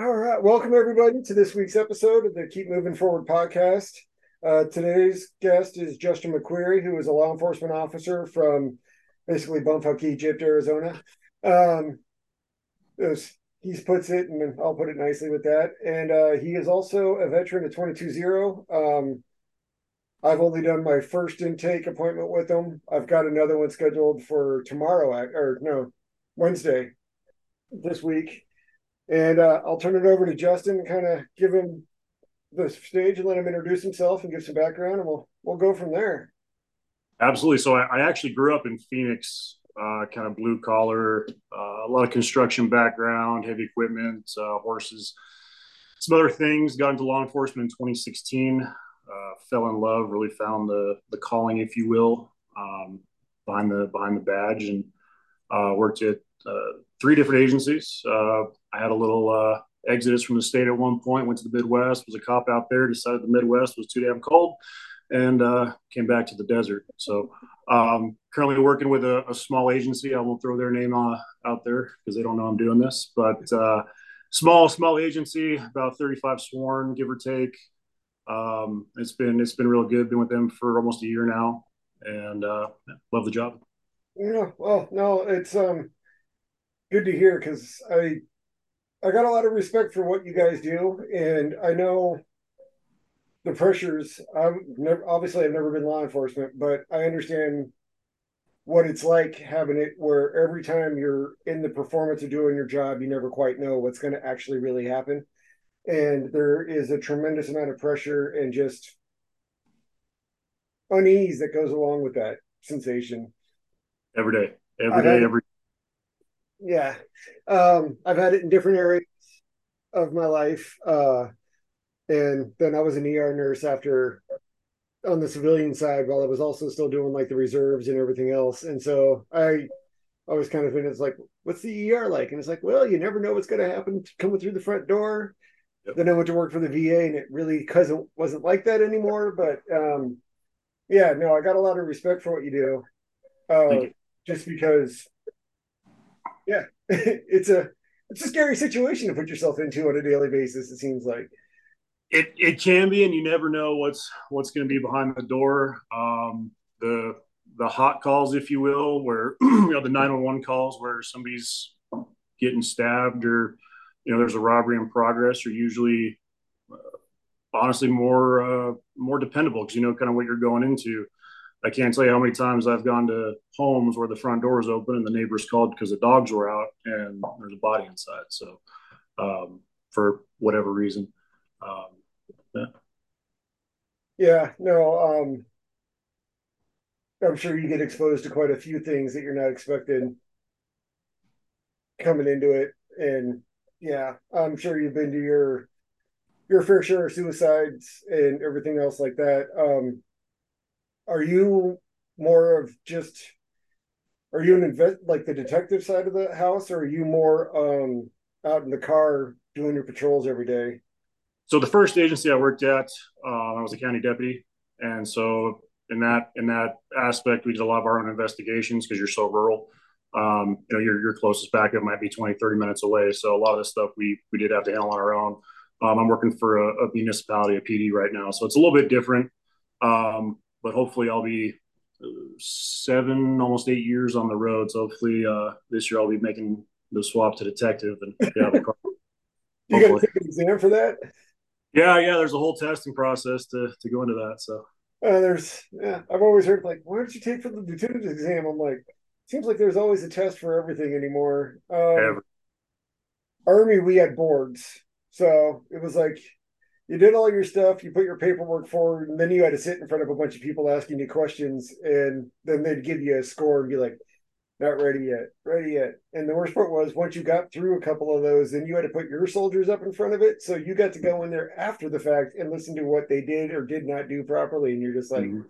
All right. Welcome, everybody, to this week's episode of the Keep Moving Forward podcast. Uh, today's guest is Justin McQueary, who is a law enforcement officer from basically Bumfuck, Egypt, Arizona. Um, as he puts it, and I'll put it nicely with that. And uh, he is also a veteran of 22 Um, I've only done my first intake appointment with him. I've got another one scheduled for tomorrow, or no, Wednesday this week and uh, I'll turn it over to Justin and kind of give him the stage and let him introduce himself and give some background, and we'll we'll go from there. Absolutely. So I, I actually grew up in Phoenix, uh, kind of blue collar, uh, a lot of construction background, heavy equipment, uh, horses, some other things. Got into law enforcement in 2016. Uh, fell in love, really found the the calling, if you will, um, behind the behind the badge, and uh, worked at uh, three different agencies. Uh, I had a little uh, exodus from the state at one point, went to the Midwest, was a cop out there, decided the Midwest was too damn cold, and uh, came back to the desert. So, um, currently working with a, a, small agency. I won't throw their name uh, out there because they don't know I'm doing this, but uh, small, small agency, about 35 sworn, give or take. Um, it's been it's been real good. Been with them for almost a year now, and uh, love the job. Yeah, well, no, it's um, good to hear because I I got a lot of respect for what you guys do, and I know the pressures. I'm never obviously I've never been law enforcement, but I understand what it's like having it where every time you're in the performance of doing your job, you never quite know what's going to actually really happen. And there is a tremendous amount of pressure and just unease that goes along with that sensation. Every day, every day, every yeah. Um, I've had it in different areas of my life. Uh, and then I was an ER nurse after on the civilian side while I was also still doing like the reserves and everything else. And so I always kind of think it's like, what's the ER like? And it's like, well, you never know what's going to happen coming through the front door. Yep. Then I went to work for the VA and it really cause it wasn't like that anymore. But um, yeah, no, I got a lot of respect for what you do. Uh, you. Just because yeah, it's a it's a scary situation to put yourself into on a daily basis. It seems like it it can be, and you never know what's what's going to be behind the door. Um, the the hot calls, if you will, where you know the nine one one calls where somebody's getting stabbed or you know there's a robbery in progress are usually uh, honestly more uh, more dependable because you know kind of what you're going into. I can't tell you how many times I've gone to homes where the front door is open and the neighbors called because the dogs were out and there's a body inside. So, um, for whatever reason, um, yeah. Yeah, no, um, I'm sure you get exposed to quite a few things that you're not expecting coming into it. And yeah, I'm sure you've been to your your fair share of suicides and everything else like that. Um, are you more of just are you an invest like the detective side of the house or are you more um out in the car doing your patrols every day? So the first agency i worked at uh, i was a county deputy and so in that in that aspect we did a lot of our own investigations because you're so rural. Um, you know your, your closest backup might be 20 30 minutes away so a lot of the stuff we we did have to handle on our own. Um, i'm working for a, a municipality a pd right now so it's a little bit different. Um, but hopefully I'll be seven, almost eight years on the road. So hopefully uh, this year I'll be making the swap to detective and get out of the car. you got to take an exam for that? Yeah, yeah. There's a whole testing process to to go into that. So uh, there's yeah. I've always heard like, why don't you take for the lieutenant exam? I'm like, seems like there's always a test for everything anymore. Um, Army, we had boards, so it was like you did all your stuff, you put your paperwork forward, and then you had to sit in front of a bunch of people asking you questions, and then they'd give you a score and be like, not ready yet, ready yet. And the worst part was once you got through a couple of those, then you had to put your soldiers up in front of it. So you got to go in there after the fact and listen to what they did or did not do properly. And you're just like, mm-hmm.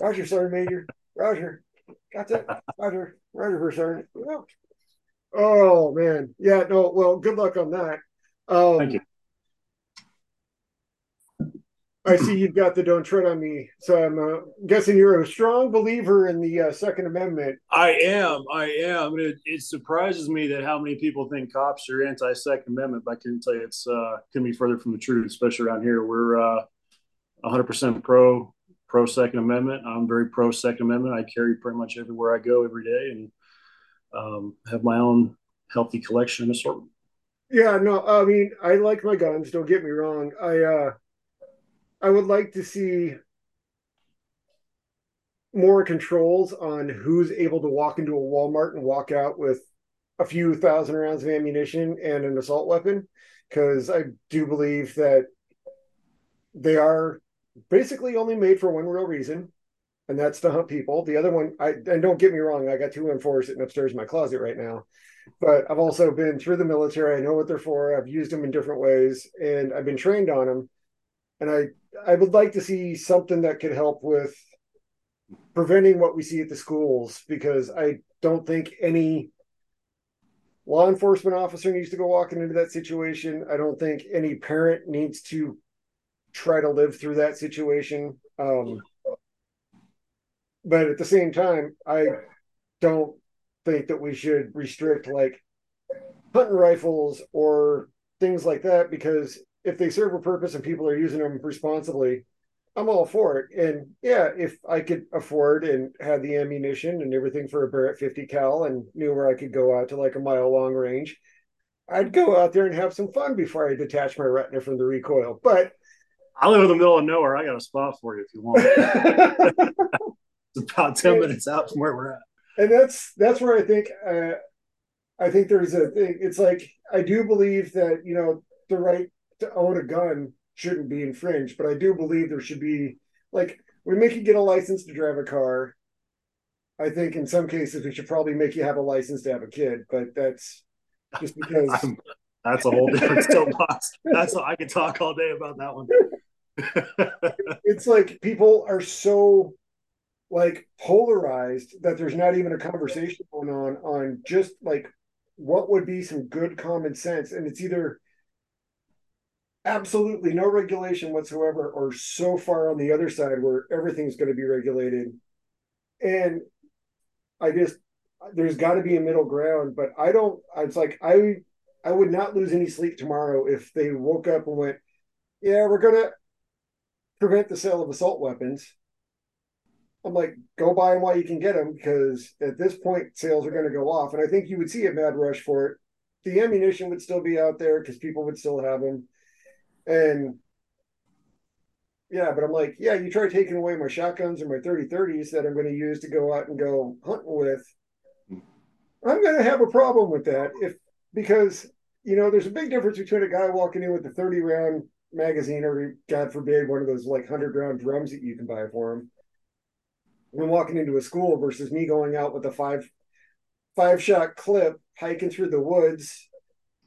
Roger, Sergeant Major, Roger, got that, Roger, Roger for Sergeant. Oh. oh man, yeah, no, well, good luck on that. Um, Thank you I see you've got the "Don't Tread on Me," so I'm uh, guessing you're a strong believer in the uh, Second Amendment. I am. I am. It, it, surprises me that how many people think cops are anti-Second Amendment, but I can tell you it's uh, can be further from the truth, especially around here. We're uh, 100% pro pro Second Amendment. I'm very pro Second Amendment. I carry pretty much everywhere I go every day, and um, have my own healthy collection and assortment. Yeah, no, I mean, I like my guns. Don't get me wrong. I uh, I would like to see more controls on who's able to walk into a Walmart and walk out with a few thousand rounds of ammunition and an assault weapon, because I do believe that they are basically only made for one real reason, and that's to hunt people. The other one, I and don't get me wrong, I got two M4 sitting upstairs in my closet right now but I've also been through the military. I know what they're for. I've used them in different ways, and I've been trained on them. And I I would like to see something that could help with preventing what we see at the schools because I don't think any law enforcement officer needs to go walking into that situation. I don't think any parent needs to try to live through that situation. Um, but at the same time, I don't think that we should restrict like hunting rifles or things like that because if they serve a purpose and people are using them responsibly, I'm all for it. And yeah, if I could afford and had the ammunition and everything for a Barrett 50 cal and knew where I could go out to like a mile long range, I'd go out there and have some fun before I detach my retina from the recoil. But I live in the middle of nowhere. I got a spot for you if you want. it's about 10 minutes out from where we're at and that's that's where I think uh, I think there's a thing. It's like I do believe that you know the right to own a gun shouldn't be infringed, but I do believe there should be like we make you get a license to drive a car. I think in some cases we should probably make you have a license to have a kid, but that's just because that's a whole different soapbox. That's I could talk all day about that one. it's like people are so like polarized that there's not even a conversation going on on just like what would be some good common sense and it's either absolutely no regulation whatsoever or so far on the other side where everything's going to be regulated. And i just there's got to be a middle ground but i don't it's like i i would not lose any sleep tomorrow if they woke up and went yeah we're going to prevent the sale of assault weapons. I'm like, go buy them while you can get them because at this point sales are going to go off, and I think you would see a mad rush for it. The ammunition would still be out there because people would still have them, and yeah, but I'm like, yeah, you try taking away my shotguns and my 30-30s that I'm going to use to go out and go hunting with. I'm going to have a problem with that if because you know there's a big difference between a guy walking in with a 30 round magazine or God forbid one of those like 100 round drums that you can buy for him when walking into a school versus me going out with a five five shot clip hiking through the woods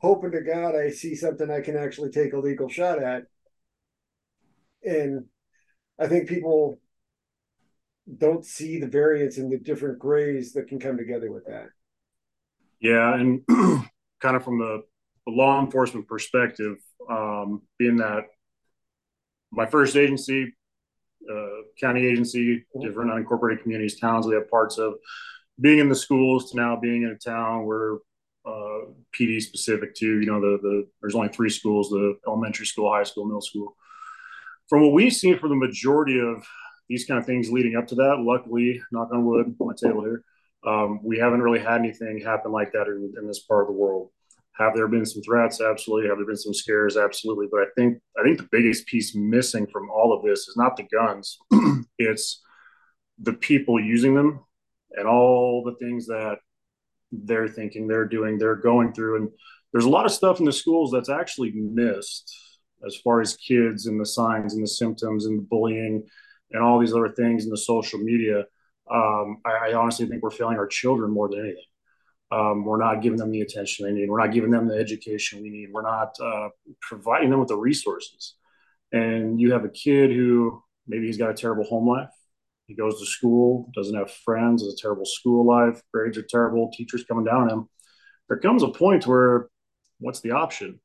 hoping to god i see something i can actually take a legal shot at. And i think people don't see the variance in the different grays that can come together with that. Yeah and kind of from the, the law enforcement perspective um, being that my first agency uh, county agency, different unincorporated communities, towns we have parts of, being in the schools to now being in a town where uh, PD specific to, you know, the, the, there's only three schools, the elementary school, high school, middle school. From what we've seen for the majority of these kind of things leading up to that, luckily, knock on wood, on my table here, um, we haven't really had anything happen like that in, in this part of the world. Have there been some threats? Absolutely. Have there been some scares? Absolutely. But I think I think the biggest piece missing from all of this is not the guns; it's the people using them and all the things that they're thinking, they're doing, they're going through. And there's a lot of stuff in the schools that's actually missed as far as kids and the signs and the symptoms and the bullying and all these other things in the social media. Um, I, I honestly think we're failing our children more than anything. Um, we're not giving them the attention they need. We're not giving them the education we need. We're not uh, providing them with the resources. And you have a kid who maybe he's got a terrible home life. He goes to school, doesn't have friends, has a terrible school life, grades are terrible, teachers coming down on him. There comes a point where what's the option?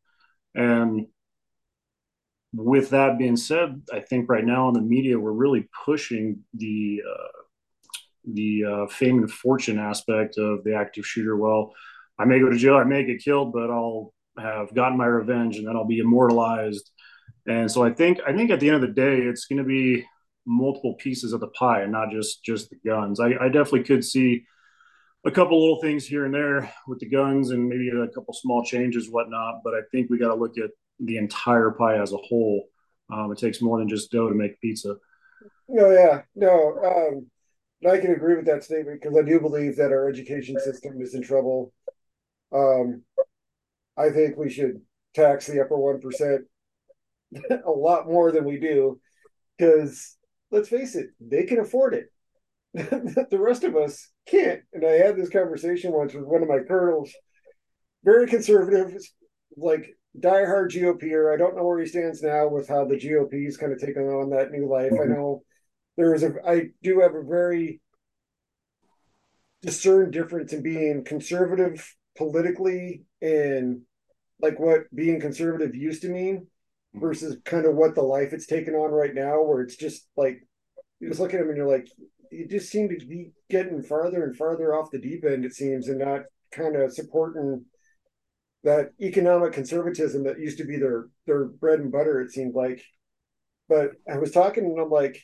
And with that being said, I think right now in the media we're really pushing the uh, the uh, fame and fortune aspect of the active shooter. Well, I may go to jail, I may get killed, but I'll have gotten my revenge, and then I'll be immortalized. And so I think I think at the end of the day, it's going to be multiple pieces of the pie, and not just just the guns. I, I definitely could see a couple little things here and there with the guns, and maybe a couple small changes, whatnot. But I think we got to look at the entire pie as a whole. Um, it takes more than just dough to make pizza. No, yeah, no. Um, I can agree with that statement because I do believe that our education system is in trouble. Um, I think we should tax the upper one percent a lot more than we do because let's face it, they can afford it. the rest of us can't. And I had this conversation once with one of my colonels, very conservative, like diehard GOPer. I don't know where he stands now with how the GOP is kind of taking on that new life. Mm-hmm. I know there is a, I do have a very discerned difference in being conservative politically and like what being conservative used to mean. Versus kind of what the life it's taken on right now, where it's just like you just look at him and you're like, you just seem to be getting farther and farther off the deep end, it seems, and not kind of supporting that economic conservatism that used to be their their bread and butter it seemed like. But i was talking and i'm like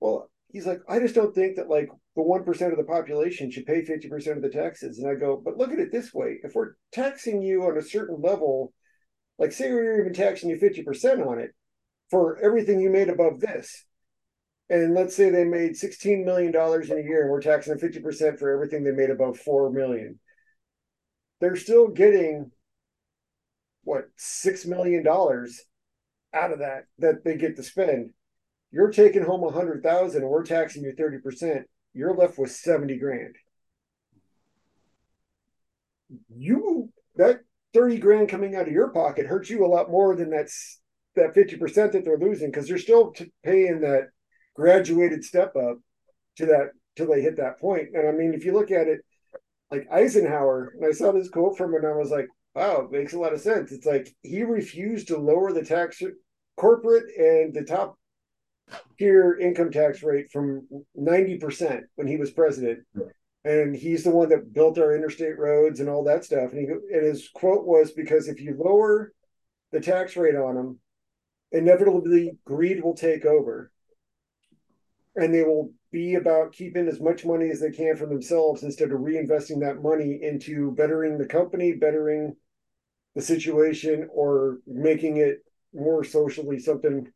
well he's like i just don't think that like the 1% of the population should pay 50% of the taxes. And i go but look at it this way. If we're taxing you on a certain level like say we're even taxing you 50% on it for everything you made above this and let's say they made 16 million dollars in a year and we're taxing them 50% for everything they made above 4 million they're still getting what six million dollars out of that that they get to spend. You're taking home a hundred thousand, and we're taxing you thirty percent. You're left with seventy grand. You that thirty grand coming out of your pocket hurts you a lot more than that's that fifty percent that they're losing because they're still t- paying that graduated step up to that till they hit that point. And I mean, if you look at it, like Eisenhower, and I saw this quote from him, and I was like, wow, it makes a lot of sense. It's like he refused to lower the tax corporate and the top tier income tax rate from 90% when he was president. And he's the one that built our interstate roads and all that stuff. And, he, and his quote was because if you lower the tax rate on them, inevitably greed will take over. And they will be about keeping as much money as they can for themselves instead of reinvesting that money into bettering the company, bettering the situation, or making it more socially something.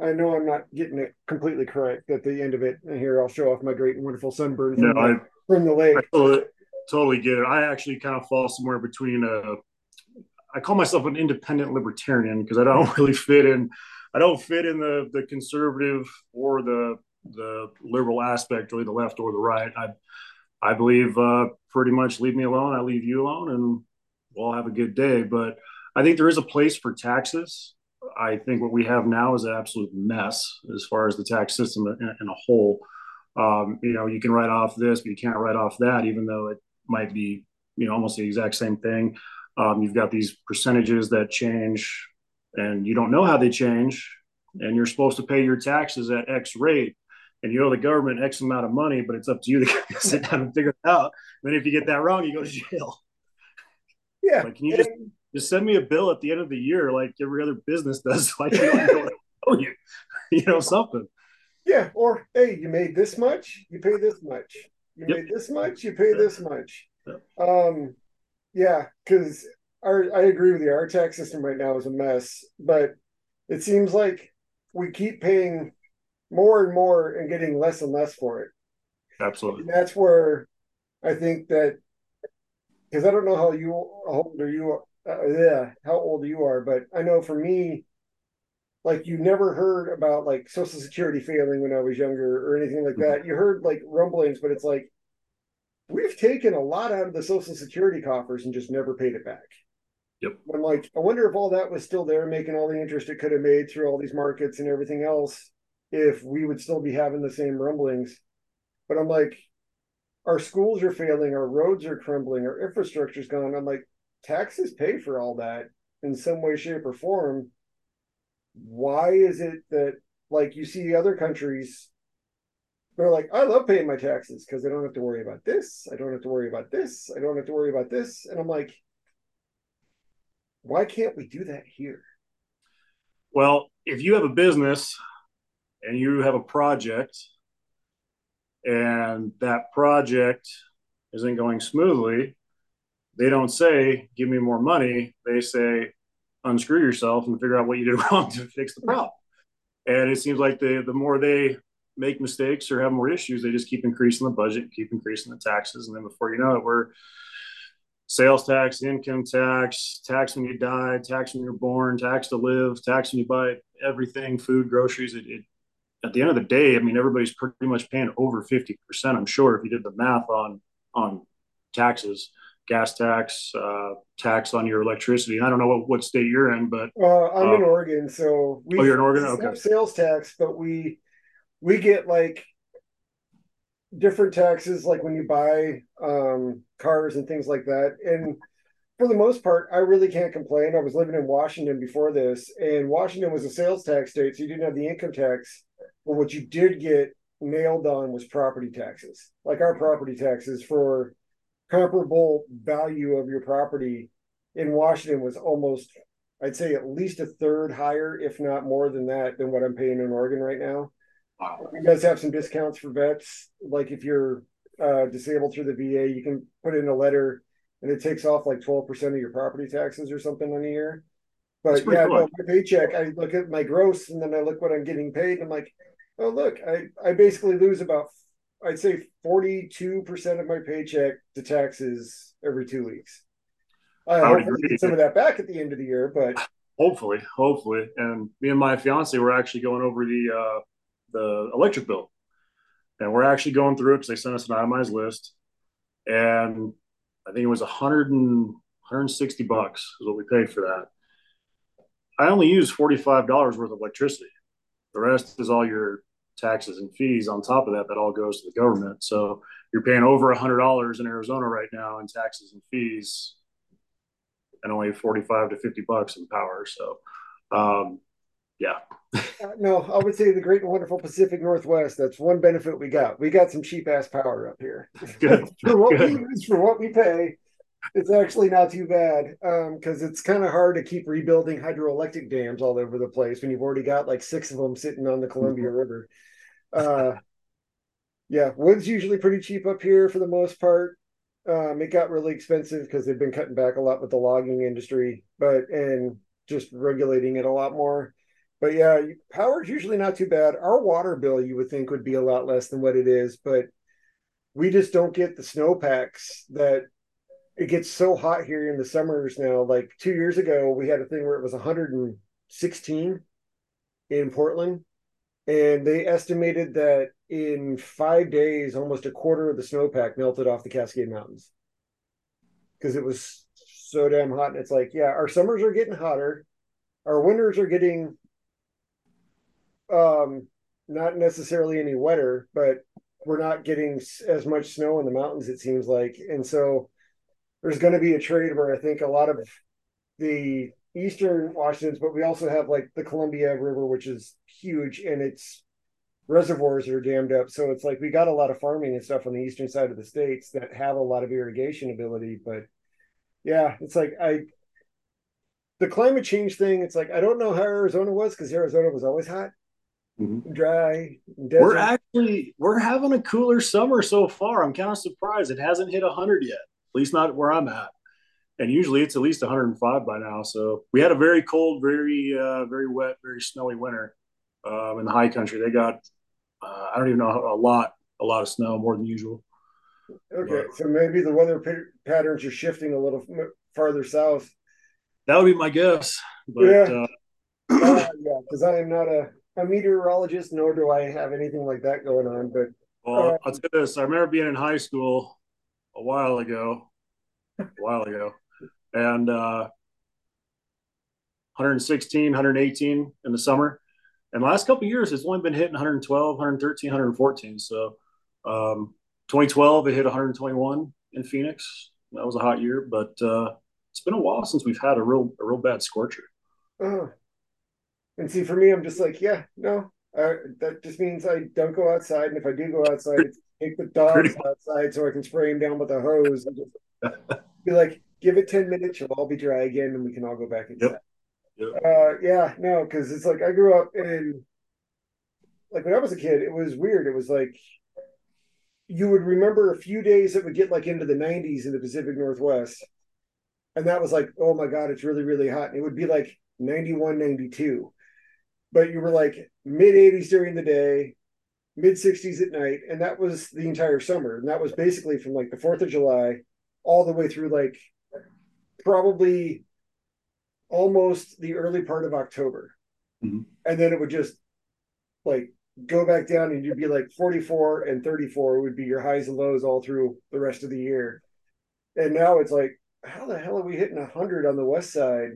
I know I'm not getting it completely correct at the end of it. And here I'll show off my great and wonderful sunburn no, I, from the lake. I totally, totally get it. I actually kind of fall somewhere between a I call myself an independent libertarian because I don't really fit in I don't fit in the the conservative or the the liberal aspect, really the left or the right. I I believe uh, pretty much leave me alone. I leave you alone, and we'll have a good day. But I think there is a place for taxes. I think what we have now is an absolute mess as far as the tax system in, in a whole. Um, you know, you can write off this, but you can't write off that, even though it might be, you know, almost the exact same thing. Um, you've got these percentages that change, and you don't know how they change, and you're supposed to pay your taxes at X rate and you owe the government X amount of money, but it's up to you to sit down and figure it out. And then if you get that wrong, you go to jail. Yeah. Like, can you just just send me a bill at the end of the year, like every other business does? Like, you know, you, you know, something. Yeah. Or hey, you made this much, you pay this much. You yep. made this much, you pay this much. Yep. Um, yeah, because our I agree with you. Our tax system right now is a mess, but it seems like we keep paying more and more and getting less and less for it. Absolutely. And that's where I think that because I don't know how you how old are you uh, yeah how old you are, but I know for me, like you never heard about like Social Security failing when I was younger or anything like that. Mm-hmm. You heard like rumblings, but it's like we've taken a lot out of the Social Security coffers and just never paid it back. Yep. I'm like, I wonder if all that was still there, making all the interest it could have made through all these markets and everything else if we would still be having the same rumblings. But I'm like, our schools are failing, our roads are crumbling, our infrastructure's gone. I'm like, taxes pay for all that in some way, shape, or form. Why is it that like you see other countries they're like i love paying my taxes because i don't have to worry about this. I don't have to worry about this. I don't have to worry about this. And i'm like why can't we do that here? Well if you have a business and you have a project and that project isn't going smoothly they don't say give me more money. They say unscrew yourself and figure out what you did wrong to fix the problem. And it seems like the the more they make mistakes or have more issues, they just keep increasing the budget, keep increasing the taxes, and then before you know it, we're sales tax, income tax, tax when you die, tax when you're born, tax to live, tax when you buy everything, food, groceries. It, it, at the end of the day, I mean, everybody's pretty much paying over fifty percent. I'm sure if you did the math on on taxes gas tax, uh, tax on your electricity. And I don't know what, what state you're in, but uh, I'm uh, in Oregon, so we oh, you're in Oregon. Okay, sales tax, but we we get like different taxes, like when you buy um, cars and things like that. And for the most part, I really can't complain. I was living in Washington before this, and Washington was a sales tax state, so you didn't have the income tax. But what you did get nailed on was property taxes, like our property taxes for comparable value of your property in Washington was almost, I'd say, at least a third higher, if not more than that, than what I'm paying in Oregon right now. Wow. You guys have some discounts for vets. Like if you're uh, disabled through the VA, you can put in a letter and it takes off like 12% of your property taxes or something on a year. But yeah, cool. my paycheck, I look at my gross and then I look what I'm getting paid. And I'm like, oh, look, I, I basically lose about I'd say 42% of my paycheck to taxes every two weeks. I, I hope get some of that back at the end of the year, but hopefully, hopefully. And me and my fiance were actually going over the uh, the electric bill, and we're actually going through it because they sent us an itemized list, and I think it was 100 and 160 bucks is what we paid for that. I only use $45 worth of electricity. The rest is all your taxes and fees on top of that that all goes to the government so you're paying over a hundred dollars in arizona right now in taxes and fees and only 45 to 50 bucks in power so um, yeah uh, no i would say the great and wonderful pacific northwest that's one benefit we got we got some cheap ass power up here Good. for what Good. we use for what we pay it's actually not too bad because um, it's kind of hard to keep rebuilding hydroelectric dams all over the place when you've already got like six of them sitting on the Columbia mm-hmm. River. Uh, yeah, wood's usually pretty cheap up here for the most part. Um, it got really expensive because they've been cutting back a lot with the logging industry, but and just regulating it a lot more. But yeah, power's usually not too bad. Our water bill, you would think, would be a lot less than what it is, but we just don't get the snowpacks that it gets so hot here in the summers now. Like two years ago, we had a thing where it was 116 in Portland, and they estimated that in five days, almost a quarter of the snowpack melted off the Cascade Mountains because it was so damn hot. And it's like, yeah, our summers are getting hotter, our winters are getting um not necessarily any wetter, but we're not getting as much snow in the mountains, it seems like. And so there's going to be a trade where I think a lot of the eastern Washington's, but we also have like the Columbia River, which is huge, and its reservoirs are dammed up. So it's like we got a lot of farming and stuff on the eastern side of the states that have a lot of irrigation ability. But yeah, it's like I the climate change thing. It's like I don't know how Arizona was because Arizona was always hot. Mm-hmm. dry. Desert. We're actually we're having a cooler summer so far. I'm kind of surprised it hasn't hit 100 yet. At least not where I'm at and usually it's at least 105 by now. So we had a very cold, very uh, very wet, very snowy winter um, in the high country. They got uh, I don't even know a lot a lot of snow more than usual. Okay, but, so maybe the weather p- patterns are shifting a little farther south. That would be my guess. But, yeah, uh, uh, yeah, because I am not a, a meteorologist, nor do I have anything like that going on. But well, uh, I'll tell you this: I remember being in high school a while ago, a while ago, and uh, 116, 118 in the summer. And the last couple years, it's only been hitting 112, 113, 114. So um, 2012, it hit 121 in Phoenix. That was a hot year, but uh, it's been a while since we've had a real a real bad scorcher. Uh, And see, for me, I'm just like, yeah, no, uh, that just means I don't go outside. And if I do go outside, take the dogs outside so I can spray them down with a hose and just be like, give it 10 minutes, you'll all be dry again, and we can all go back inside. Yep. Uh, yeah, no, because it's like I grew up in, like when I was a kid, it was weird. It was like you would remember a few days that would get like into the 90s in the Pacific Northwest. And that was like, oh my God, it's really, really hot. And it would be like 91, 92. But you were like mid 80s during the day, mid 60s at night. And that was the entire summer. And that was basically from like the 4th of July all the way through like probably almost the early part of October. Mm-hmm. And then it would just like go back down and you'd be like 44 and 34 would be your highs and lows all through the rest of the year. And now it's like, how the hell are we hitting 100 on the west side?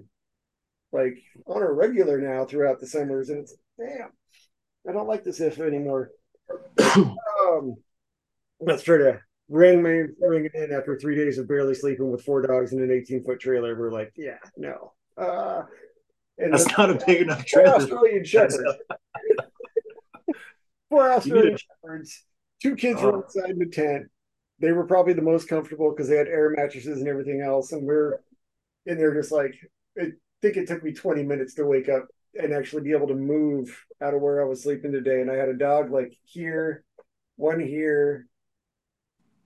Like on a regular now throughout the summers. And it's, damn, I don't like this if anymore. um, let's try to ring me ring it in after three days of barely sleeping with four dogs in an 18 foot trailer. We're like, yeah, no. Uh, and that's not a big enough trailer. Australian Shepherds. Four Australian Shepherds. Two kids were oh. inside the tent. They were probably the most comfortable because they had air mattresses and everything else. And we're in there just like, I think it took me 20 minutes to wake up and actually be able to move out of where I was sleeping today. And I had a dog like here, one here.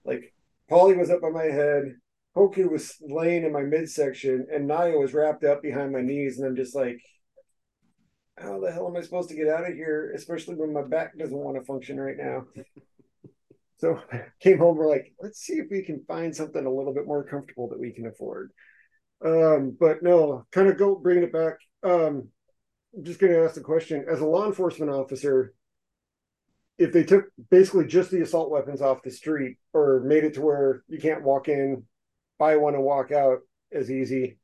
Like Polly was up on my head. Hoku was laying in my midsection, and Naya was wrapped up behind my knees. And I'm just like, how the hell am I supposed to get out of here, especially when my back doesn't want to function right now? so I came home. We're like, let's see if we can find something a little bit more comfortable that we can afford. Um, but no, kind of go bringing it back. Um, I'm just going to ask the question as a law enforcement officer, if they took basically just the assault weapons off the street or made it to where you can't walk in, buy one and walk out as easy,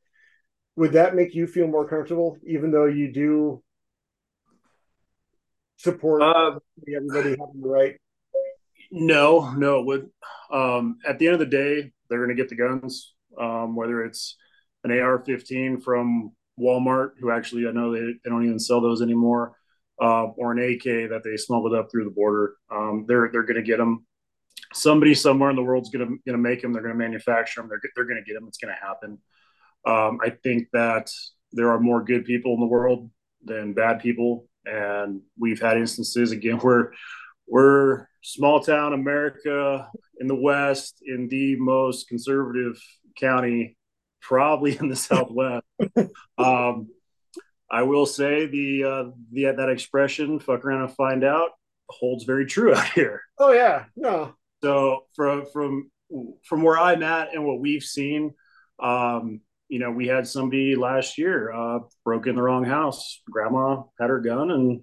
would that make you feel more comfortable, even though you do support uh, everybody having the right? No, no, it would. Um, at the end of the day, they're going to get the guns, um, whether it's an AR-15 from Walmart, who actually I know they, they don't even sell those anymore, uh, or an AK that they smuggled up through the border. Um, they're they're going to get them. Somebody somewhere in the world's going to going to make them. They're going to manufacture them. They're they're going to get them. It's going to happen. Um, I think that there are more good people in the world than bad people and we've had instances again where we're small town America in the West in the most conservative county, probably in the Southwest. um, I will say the uh, the that expression "fuck around and find out" holds very true out here. Oh yeah, no. So from from from where I'm at and what we've seen, um, you know, we had somebody last year uh, broke in the wrong house. Grandma had her gun, and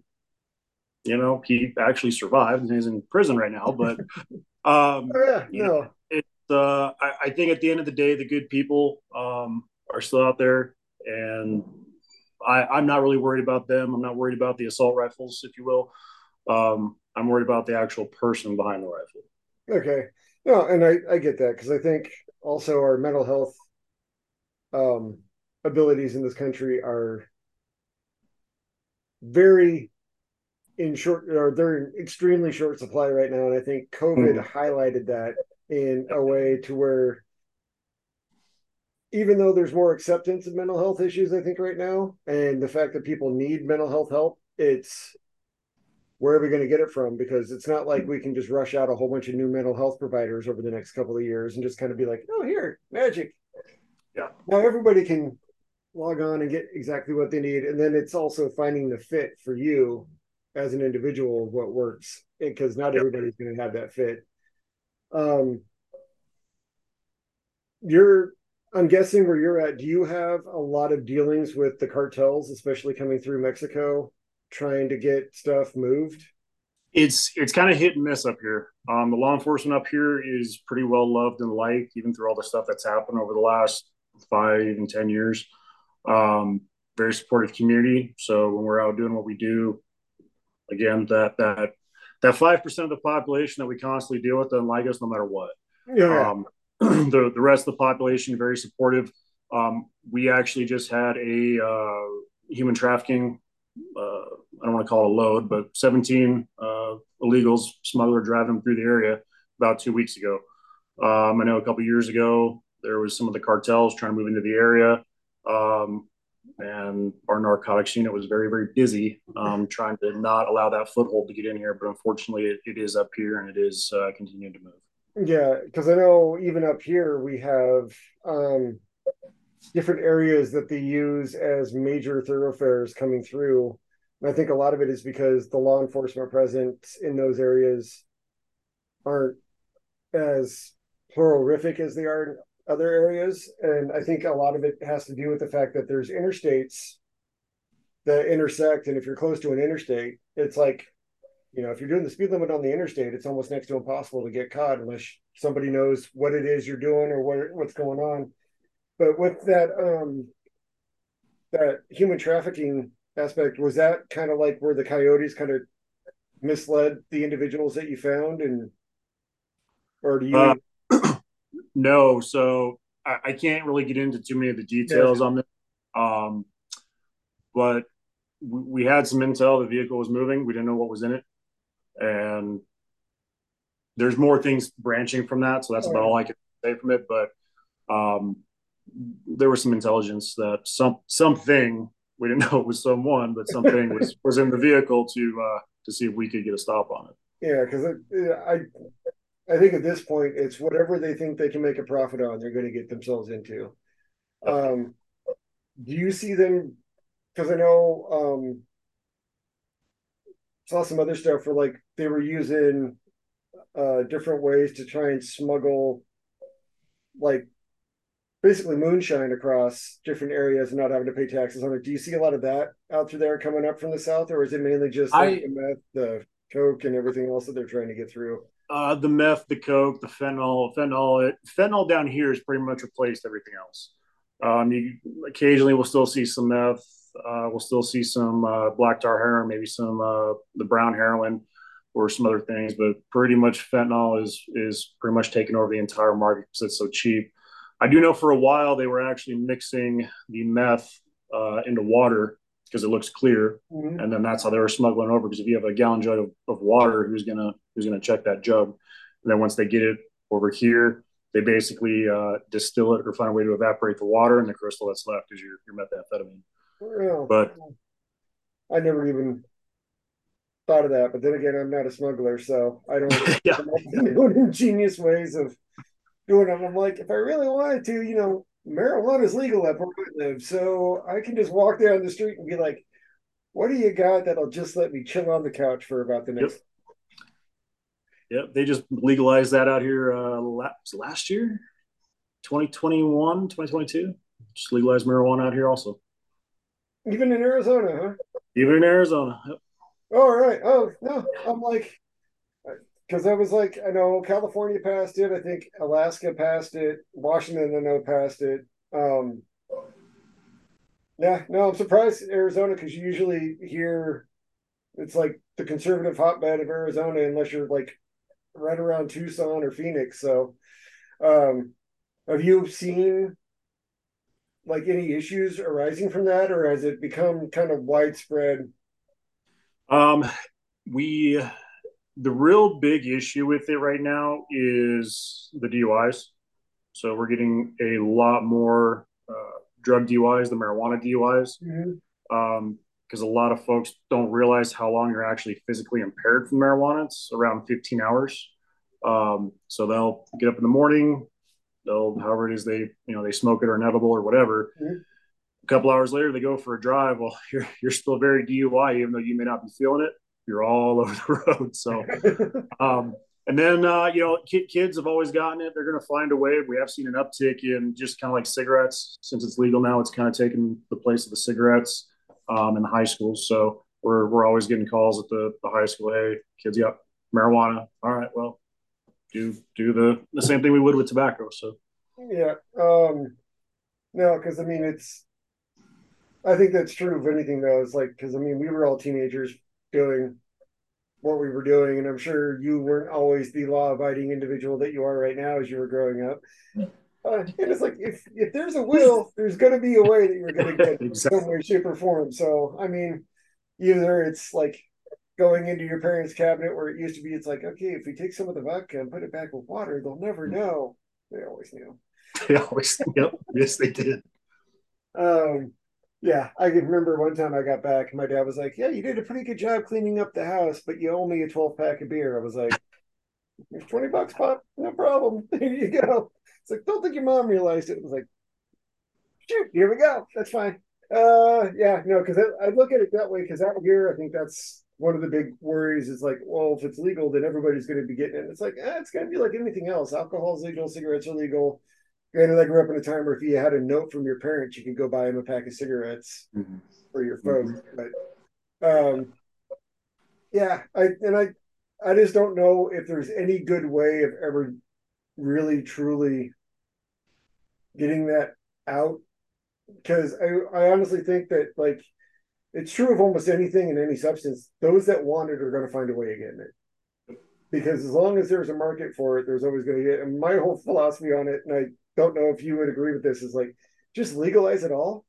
you know, he actually survived, and he's in prison right now. But um, oh, yeah, no, know, it's uh, I, I, think at the end of the day, the good people um, are still out there, and I, I'm not really worried about them. I'm not worried about the assault rifles, if you will. Um, I'm worried about the actual person behind the rifle. Okay, no, and I I get that because I think also our mental health um, abilities in this country are very in short or they're in extremely short supply right now and i think covid mm. highlighted that in a way to where even though there's more acceptance of mental health issues i think right now and the fact that people need mental health help it's where are we going to get it from because it's not like we can just rush out a whole bunch of new mental health providers over the next couple of years and just kind of be like oh here magic yeah. Now everybody can log on and get exactly what they need. And then it's also finding the fit for you as an individual of what works because not yep. everybody's going to have that fit. Um, you're, I'm guessing where you're at, do you have a lot of dealings with the cartels, especially coming through Mexico, trying to get stuff moved? It's it's kind of hit and miss up here. Um, the law enforcement up here is pretty well loved and liked, even through all the stuff that's happened over the last five, even 10 years. Um, very supportive community. So when we're out doing what we do, again, that, that, that 5% of the population that we constantly deal with doesn't like us no matter what. Yeah. Um, the, the rest of the population, very supportive. Um, we actually just had a uh, human trafficking I don't want to call it a load, but 17 uh, illegals, smuggler driving through the area about two weeks ago. Um, I know a couple years ago there was some of the cartels trying to move into the area, um, and our narcotics unit was very very busy um, trying to not allow that foothold to get in here. But unfortunately, it, it is up here and it is uh, continuing to move. Yeah, because I know even up here we have um, different areas that they use as major thoroughfares coming through. And I think a lot of it is because the law enforcement present in those areas aren't as horrific as they are in other areas. And I think a lot of it has to do with the fact that there's interstates that intersect. And if you're close to an interstate, it's like, you know, if you're doing the speed limit on the interstate, it's almost next to impossible to get caught unless somebody knows what it is you're doing or what what's going on. But with that um that human trafficking aspect, was that kind of like where the coyotes kind of misled the individuals that you found and or do you uh, no so I, I, can't really get into too many of the details yeah. on this. Um but we, we had some intel the vehicle was moving we didn't know what was in it. And there's more things branching from that so that's about all i can say from it but um there was some intelligence that some something we didn't know it was someone, but something was was in the vehicle to uh, to see if we could get a stop on it. Yeah, because I I think at this point it's whatever they think they can make a profit on, they're going to get themselves into. Um, do you see them? Because I know um, saw some other stuff where like they were using uh, different ways to try and smuggle like basically moonshine across different areas and not having to pay taxes on it. Do you see a lot of that out through there coming up from the south, or is it mainly just like I, the meth, the coke, and everything else that they're trying to get through? Uh, the meth, the coke, the fentanyl, fentanyl, it, fentanyl down here has pretty much replaced everything else. Um, you occasionally will still see some meth. Uh, we'll still see some uh, black tar heroin, maybe some uh, the brown heroin, or some other things. But pretty much fentanyl is is pretty much taking over the entire market because it's so cheap. I do know for a while they were actually mixing the meth uh, into water because it looks clear, mm-hmm. and then that's how they were smuggling over. Because if you have a gallon jug of, of water, who's gonna who's gonna check that jug? And then once they get it over here, they basically uh, distill it or find a way to evaporate the water, and the crystal that's left is your your methamphetamine. Well, but I never even thought of that. But then again, I'm not a smuggler, so I don't yeah. know ingenious ways of doing them. I'm like, if I really wanted to, you know, marijuana is legal at where I live, so I can just walk down the street and be like, "What do you got that'll just let me chill on the couch for about the next?" Yep. Yep, they just legalized that out here uh, last, last year, 2021, 2022. Just legalized marijuana out here also. Even in Arizona, huh? Even in Arizona. Yep. All right. Oh no, I'm like, because I was like, I know California passed it. I think Alaska passed it. Washington, I know, passed it. Um, yeah, no, I'm surprised Arizona because you usually hear it's like the conservative hotbed of Arizona, unless you're like right around Tucson or Phoenix. So, um, have you seen like any issues arising from that, or has it become kind of widespread? Um, we the real big issue with it right now is the DUIs. So we're getting a lot more uh, drug DUIs the marijuana DUIs. Mm-hmm. Um, because a lot of folks don't realize how long you're actually physically impaired from marijuana. It's around 15 hours. Um, so they'll get up in the morning, they'll however it is they you know they smoke it or inedible or whatever. Mm-hmm. A couple hours later, they go for a drive. Well, you're you're still very DUI, even though you may not be feeling it you're all over the road. So, um, and then uh, you know, kids have always gotten it. They're going to find a way. We have seen an uptick in just kind of like cigarettes since it's legal now. It's kind of taken the place of the cigarettes um, in the high schools. So we're we're always getting calls at the, the high school. Hey, kids, yep, marijuana. All right, well, do do the the same thing we would with tobacco. So yeah, um, no, because I mean it's. I think that's true of anything though. It's like because I mean we were all teenagers doing what we were doing. And I'm sure you weren't always the law abiding individual that you are right now as you were growing up. Uh, and it's like if if there's a will, there's going to be a way that you're going to get exactly. some way, shape, or form. So I mean, either it's like going into your parents' cabinet where it used to be, it's like, okay, if we take some of the vodka and put it back with water, they'll never mm. know. They always knew. They always, yep, yes, they did. Um, yeah, I can remember one time I got back, and my dad was like, "Yeah, you did a pretty good job cleaning up the house, but you owe me a twelve pack of beer." I was like, "There's twenty bucks, pop, no problem. Here you go." It's like, don't think your mom realized it. It was like, shoot, here we go. That's fine. Uh, yeah, no, because I, I, look at it that way. Because out here, I think that's one of the big worries. Is like, well, if it's legal, then everybody's going to be getting it. It's like, eh, it's going to be like anything else. Alcohol's legal, cigarettes are legal. Granted, I grew up in a time where if you had a note from your parents, you could go buy them a pack of cigarettes mm-hmm. for your folks. Mm-hmm. But, um, yeah, I and I, I just don't know if there's any good way of ever really truly getting that out because I, I honestly think that like it's true of almost anything and any substance those that want it are going to find a way of getting it because as long as there's a market for it there's always going to get and my whole philosophy on it and i don't know if you would agree with this is like just legalize it all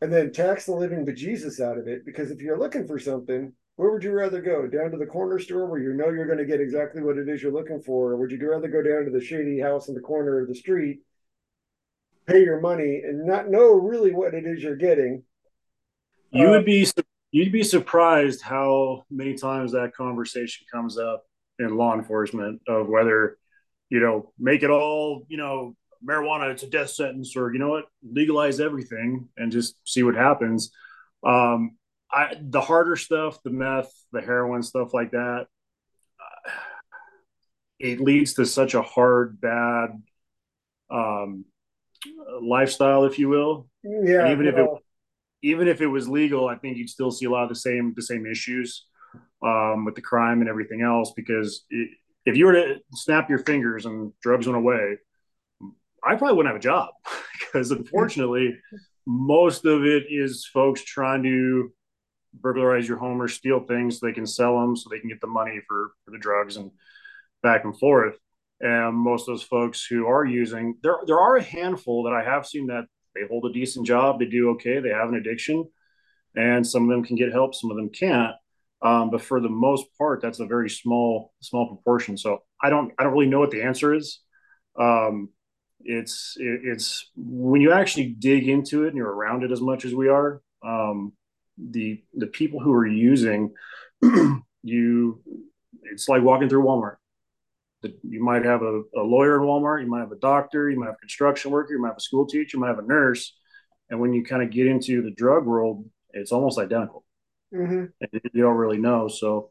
and then tax the living bejesus out of it because if you're looking for something where would you rather go? Down to the corner store where you know you're going to get exactly what it is you're looking for? Or would you rather go down to the shady house in the corner of the street, pay your money, and not know really what it is you're getting? You uh, would be you'd be surprised how many times that conversation comes up in law enforcement of whether you know make it all you know marijuana it's a death sentence or you know what legalize everything and just see what happens um, I the harder stuff, the meth, the heroin, stuff like that, uh, it leads to such a hard, bad um, lifestyle, if you will. Yeah. And even if it even if it was legal, I think you'd still see a lot of the same the same issues um, with the crime and everything else. Because it, if you were to snap your fingers and drugs went away, I probably wouldn't have a job because unfortunately, most of it is folks trying to burglarize your home or steal things so they can sell them so they can get the money for, for the drugs and back and forth. And most of those folks who are using, there, there are a handful that I have seen that they hold a decent job, they do okay, they have an addiction, and some of them can get help, some of them can't. Um, but for the most part, that's a very small small proportion. So I don't I don't really know what the answer is. Um, it's it, it's when you actually dig into it and you're around it as much as we are. Um, the the people who are using you it's like walking through walmart you might have a, a, lawyer in walmart you might have a doctor you might have a construction worker you might have a school teacher you might have a nurse and when you kind of get into the drug world it's almost identical mm-hmm. you don't really know so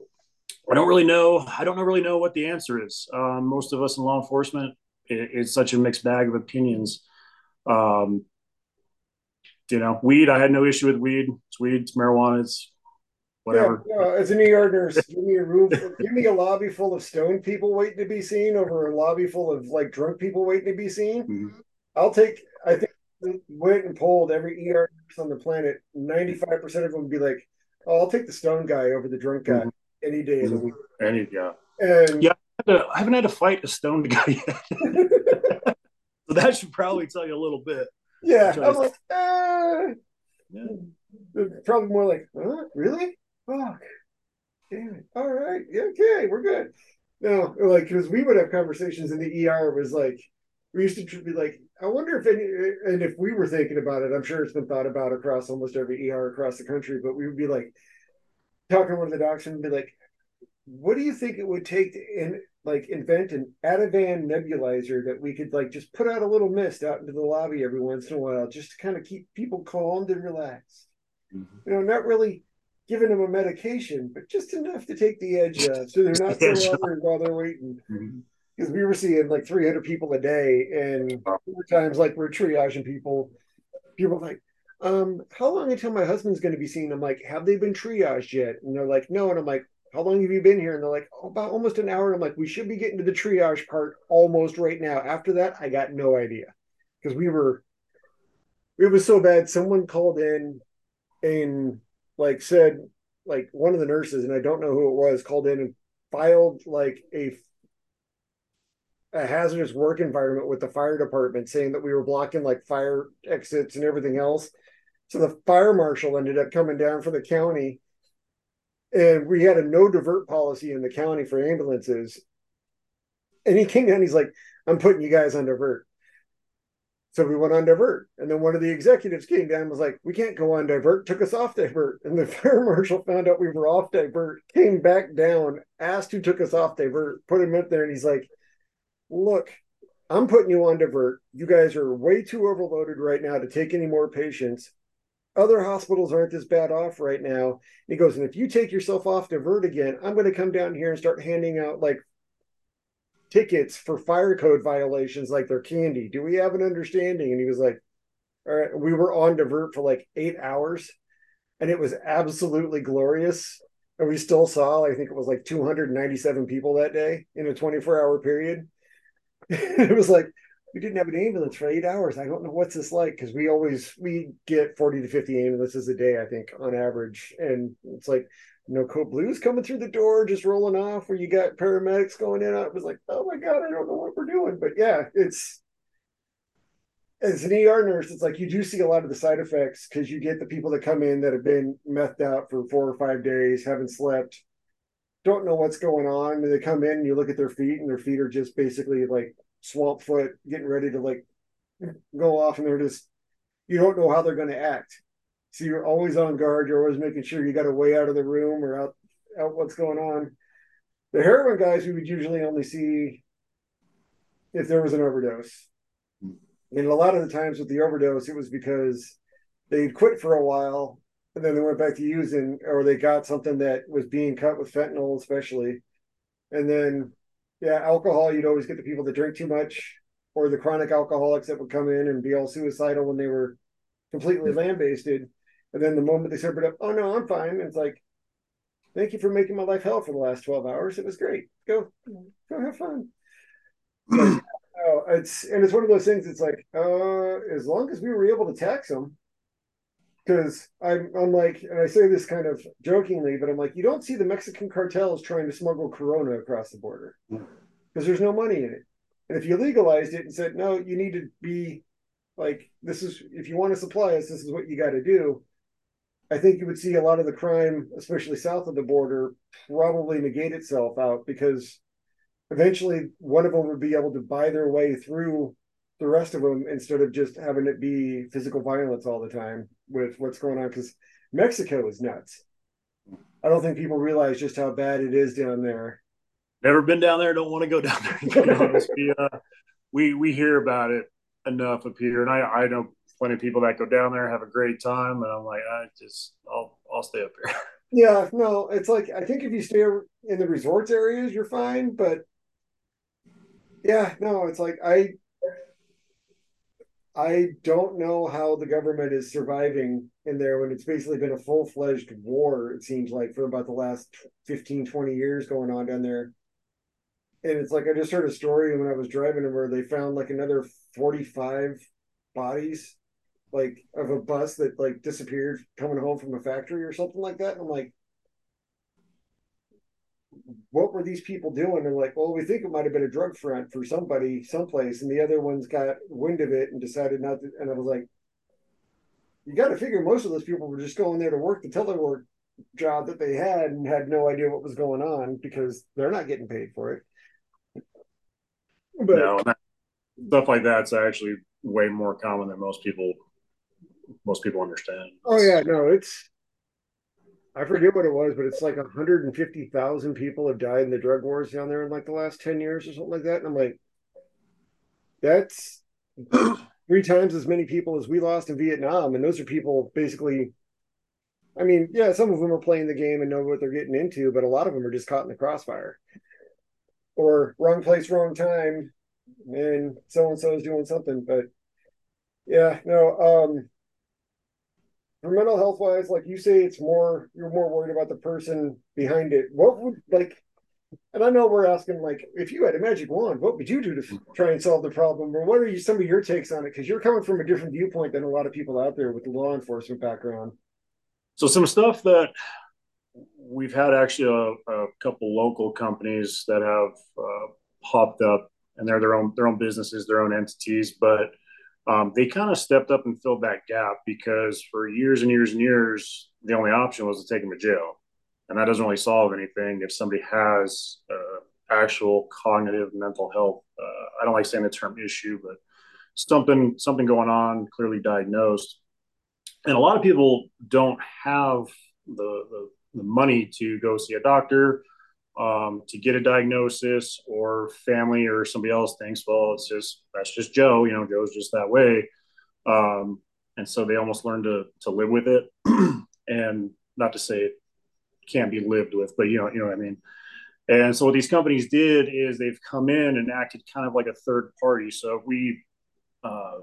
i don't really know i don't really know what the answer is um, most of us in law enforcement it, it's such a mixed bag of opinions um, you know, weed. I had no issue with weed. It's weed. It's marijuana. It's whatever. Yeah, uh, as a New Yorker, give me a room. give me a lobby full of stone people waiting to be seen over a lobby full of like drunk people waiting to be seen. Mm-hmm. I'll take. I think went and polled every ER on the planet. Ninety five percent of them would be like, "Oh, I'll take the stone guy over the drunk guy mm-hmm. any day of the mm-hmm. week." Any yeah. And yeah, I haven't had to fight a stoned guy yet. so that should probably tell you a little bit. Yeah, I'm like, ah. yeah. Probably more like, huh? Really? Fuck. Damn it. All right. Yeah, okay, we're good. No, like, because we would have conversations in the ER. It was like, we used to be like, I wonder if any, and if we were thinking about it, I'm sure it's been thought about across almost every ER across the country, but we would be like, talking to one of the docs and be like, what do you think it would take to in, like invent an Ativan nebulizer that we could like just put out a little mist out into the lobby every once in a while, just to kind of keep people calmed and relaxed. Mm-hmm. You know, not really giving them a medication, but just enough to take the edge off, so they're not so bothered while they're waiting. Because we were seeing like 300 people a day, and times like we're triaging people. People like, um, how long until my husband's going to be seen? I'm like, have they been triaged yet? And they're like, no. And I'm like, how long have you been here? And they're like, oh, about almost an hour. And I'm like, we should be getting to the triage part almost right now. After that, I got no idea because we were, it was so bad. Someone called in and like said, like one of the nurses, and I don't know who it was, called in and filed like a a hazardous work environment with the fire department saying that we were blocking like fire exits and everything else So the fire marshal ended up coming down for the county, and we had a no divert policy in the county for ambulances. And he came down, he's like, I'm putting you guys on divert. So we went on divert. And then one of the executives came down and was like, We can't go on divert, took us off divert. And the fire marshal found out we were off divert, came back down, asked who took us off divert, put him up there, and he's like, Look, I'm putting you on divert. You guys are way too overloaded right now to take any more patients. Other hospitals aren't this bad off right now. And he goes, and if you take yourself off divert again, I'm going to come down here and start handing out like tickets for fire code violations like they're candy. Do we have an understanding? And he was like, all right, we were on divert for like eight hours and it was absolutely glorious. And we still saw, I think it was like 297 people that day in a 24 hour period. it was like, we didn't have an ambulance for eight hours. I don't know what's this like because we always we get 40 to 50 ambulances a day, I think, on average. And it's like no code blues coming through the door, just rolling off, where you got paramedics going in. I was like, oh my God, I don't know what we're doing. But yeah, it's as an ER nurse, it's like you do see a lot of the side effects because you get the people that come in that have been methed out for four or five days, haven't slept, don't know what's going on. And they come in and you look at their feet, and their feet are just basically like swamp foot, getting ready to like go off, and they're just you don't know how they're going to act. So you're always on guard. You're always making sure you got a way out of the room or out out what's going on. The heroin guys we would usually only see if there was an overdose. Hmm. And a lot of the times with the overdose, it was because they'd quit for a while and then they went back to using, or they got something that was being cut with fentanyl, especially. And then, yeah, alcohol, you'd always get the people that drink too much or the chronic alcoholics that would come in and be all suicidal when they were completely lambasted. And then the moment they sobered up, oh no, I'm fine. And it's like, thank you for making my life hell for the last 12 hours. It was great. Go, go have fun. Oh, it's and it's one of those things. It's like, uh, as long as we were able to tax them, because I'm, I'm like, and I say this kind of jokingly, but I'm like, you don't see the Mexican cartels trying to smuggle Corona across the border hmm. because there's no money in it. And if you legalized it and said, no, you need to be like, this is, if you want to supply us, this is what you got to do. I think you would see a lot of the crime, especially south of the border, probably negate itself out because eventually one of them would be able to buy their way through the rest of them instead of just having it be physical violence all the time with what's going on. Because Mexico is nuts. I don't think people realize just how bad it is down there. Never been down there. Don't want to go down there. we, uh, we we hear about it enough up here, and I I know plenty of people that go down there have a great time, and I'm like, I just I'll I'll stay up here. Yeah, no, it's like I think if you stay in the resorts areas, you're fine, but yeah, no, it's like I I don't know how the government is surviving in there when it's basically been a full fledged war, it seems like, for about the last 15, 20 years going on down there. And it's like I just heard a story when I was driving where they found like another 45 bodies like of a bus that like disappeared coming home from a factory or something like that. And I'm like, what were these people doing? And like, well, we think it might have been a drug front for somebody someplace, and the other ones got wind of it and decided not to. And I was like, you got to figure most of those people were just going there to work the telework job that they had and had no idea what was going on because they're not getting paid for it. But no, stuff like that's actually way more common than most people most people understand. Oh yeah, no, it's I forget what it was, but it's like 150,000 people have died in the drug wars down there in like the last 10 years or something like that. And I'm like, that's three times as many people as we lost in Vietnam. And those are people basically, I mean, yeah, some of them are playing the game and know what they're getting into, but a lot of them are just caught in the crossfire or wrong place, wrong time. And so and so is doing something. But yeah, no, um, for mental health wise, like you say, it's more you're more worried about the person behind it. What would like, and I know we're asking like, if you had a magic wand, what would you do to try and solve the problem, or what are you, some of your takes on it? Because you're coming from a different viewpoint than a lot of people out there with the law enforcement background. So some stuff that we've had actually a, a couple local companies that have uh, popped up, and they're their own their own businesses, their own entities, but um, they kind of stepped up and filled that gap because for years and years and years, the only option was to take them to jail. And that doesn't really solve anything if somebody has uh, actual cognitive mental health. Uh, I don't like saying the term issue, but something something going on, clearly diagnosed. And a lot of people don't have the, the, the money to go see a doctor, um, to get a diagnosis, or family or somebody else thinks, well, it's just that's just Joe. You know, Joe's just that way. Um, and so they almost learn to to live with it. and not to say it can't be lived with, but you know, you know what I mean. And so what these companies did is they've come in and acted kind of like a third party. So if we uh,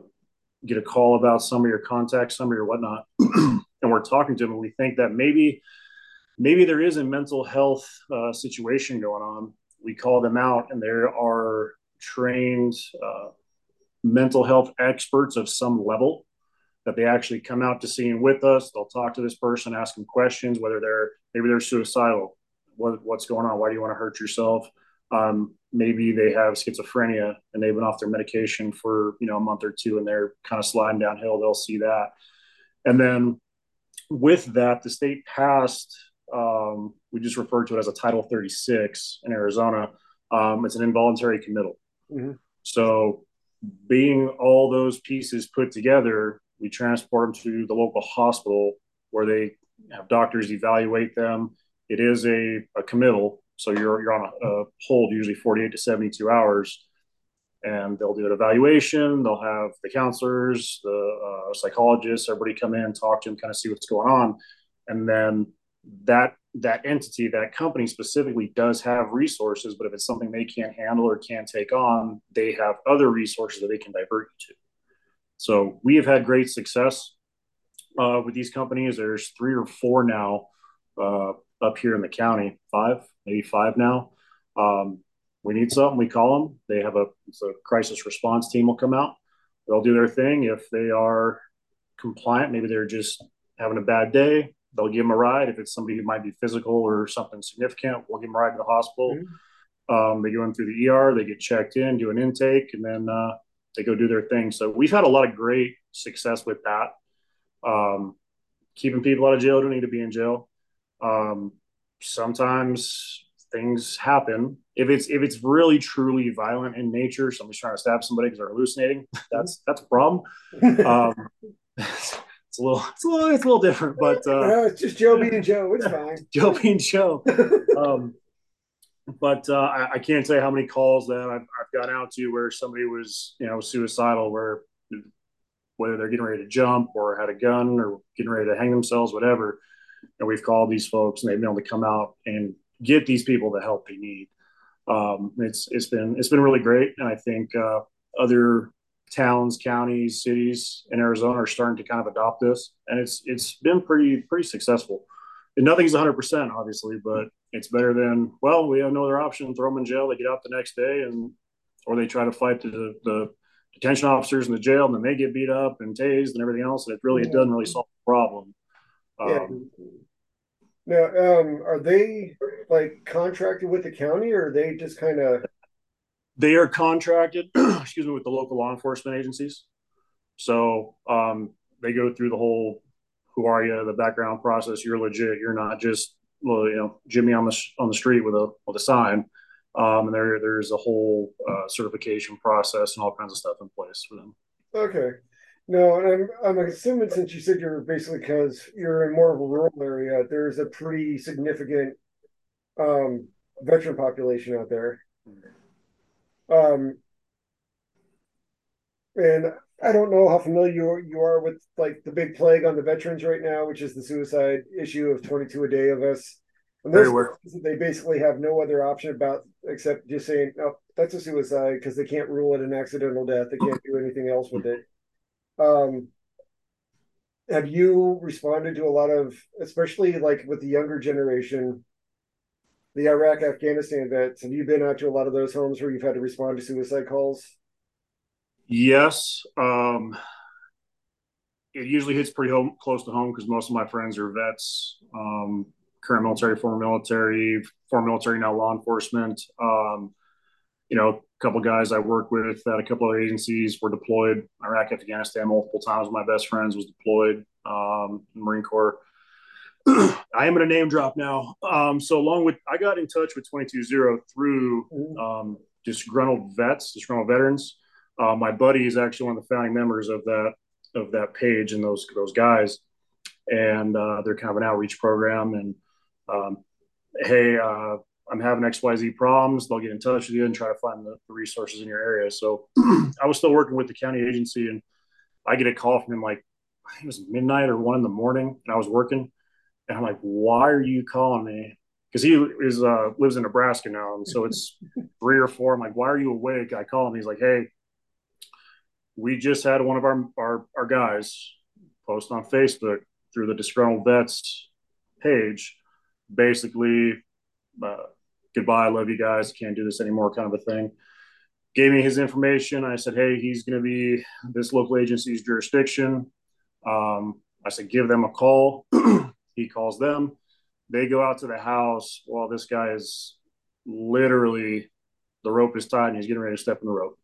get a call about somebody or contact somebody or whatnot, and we're talking to them, and we think that maybe maybe there is a mental health uh, situation going on. We call them out, and there are trained uh, mental health experts of some level that they actually come out to scene with us. They'll talk to this person, ask them questions, whether they're maybe they're suicidal. What, what's going on? Why do you want to hurt yourself? Um, maybe they have schizophrenia and they've been off their medication for you know a month or two and they're kind of sliding downhill. They'll see that, and then with that, the state passed. Um, we just refer to it as a Title 36 in Arizona. Um, it's an involuntary committal. Mm-hmm. So, being all those pieces put together, we transport them to the local hospital where they have doctors evaluate them. It is a, a committal, so you're you're on a, a hold usually 48 to 72 hours, and they'll do an evaluation. They'll have the counselors, the uh, psychologists, everybody come in, talk to them, kind of see what's going on, and then that that entity, that company specifically does have resources, but if it's something they can't handle or can't take on, they have other resources that they can divert you to. So we have had great success uh, with these companies. There's three or four now uh, up here in the county, five, maybe five now. Um, we need something, we call them. They have a, a crisis response team will come out. They'll do their thing. If they are compliant, maybe they're just having a bad day, they'll give them a ride. If it's somebody who might be physical or something significant, we'll give them a ride to the hospital. Mm-hmm. Um, they go in through the ER, they get checked in, do an intake, and then uh, they go do their thing. So we've had a lot of great success with that. Um, keeping people out of jail don't need to be in jail. Um, sometimes things happen. If it's if it's really truly violent in nature, somebody's trying to stab somebody because they're hallucinating. That's that's a problem. Um, it's a little it's a little it's a little different, but uh, no, it's just Joe being Joe. It's fine. Joe being Joe. Um, but uh, I, I, can't say how many calls that I've, I've got out to where somebody was, you know, suicidal, where whether they're getting ready to jump or had a gun or getting ready to hang themselves, whatever. And we've called these folks and they've been able to come out and get these people the help they need. Um, it's it's been it's been really great, and I think uh, other towns, counties, cities in Arizona are starting to kind of adopt this, and it's it's been pretty pretty successful. And nothing's 100 percent, obviously, but it's better than well, we have no other option. Throw them in jail. They get out the next day, and or they try to fight the the detention officers in the jail, and then they get beat up and tased and everything else. And it really it doesn't really solve the problem. Um, Now, um, are they like contracted with the county, or are they just kind of? They are contracted, excuse me, with the local law enforcement agencies. So um, they go through the whole "Who are you?" the background process. You're legit. You're not just well, you know, Jimmy on the on the street with a with a sign. Um, and there there's a whole uh, certification process and all kinds of stuff in place for them. Okay. No, and I'm I'm assuming since you said you're basically because you're in more of a rural area, there's a pretty significant um, veteran population out there. Um, and I don't know how familiar you are, you are with like the big plague on the veterans right now, which is the suicide issue of 22 a day of us. And. They basically have no other option about except just saying, oh, that's a suicide," because they can't rule it an accidental death. They can't do anything else with it. Um, have you responded to a lot of, especially like with the younger generation, the Iraq Afghanistan vets? Have you been out to a lot of those homes where you've had to respond to suicide calls? Yes. Um, it usually hits pretty home, close to home because most of my friends are vets, um, current military, former military, former military, now law enforcement. Um, you know, a couple guys I work with at a couple of agencies were deployed. Iraq, Afghanistan, multiple times. My best friends was deployed, um, Marine Corps. I am going to name drop now. Um, so along with, I got in touch with 22-0 through um, disgruntled vets, disgruntled veterans. Uh, my buddy is actually one of the founding members of that of that page and those those guys, and uh, they're kind of an outreach program. And um, hey, uh, I'm having X Y Z problems. They'll get in touch with you and try to find the, the resources in your area. So I was still working with the county agency, and I get a call from him like it was midnight or one in the morning, and I was working, and I'm like, "Why are you calling me?" Because he is uh, lives in Nebraska now, and so it's three or four. I'm like, "Why are you awake?" I call him. He's like, "Hey." we just had one of our, our, our guys post on Facebook through the disgruntled vets page, basically, uh, goodbye, love you guys, can't do this anymore, kind of a thing. Gave me his information. I said, hey, he's going to be this local agency's jurisdiction. Um, I said, give them a call. he calls them. They go out to the house. while this guy is literally the rope is tied and he's getting ready to step in the rope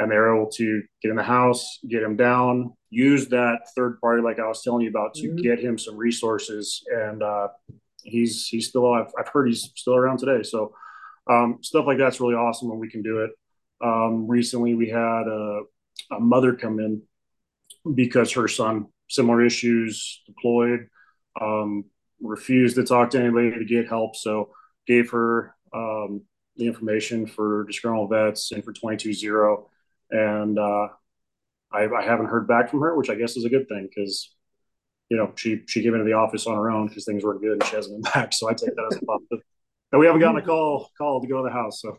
and they're able to get in the house, get him down, use that third party, like I was telling you about, to mm-hmm. get him some resources. And uh, he's he's still I've, I've, heard he's still around today. So um, stuff like that's really awesome when we can do it. Um, recently, we had a, a, mother come in because her son similar issues deployed, um, refused to talk to anybody to get help. So gave her um, the information for disgruntled vets and for 22-0 and uh, I, I, haven't heard back from her, which I guess is a good thing because you know she she came into the office on her own because things weren't good and she hasn't been back. So I take that as a positive. And we haven't gotten a call call to go to the house. So,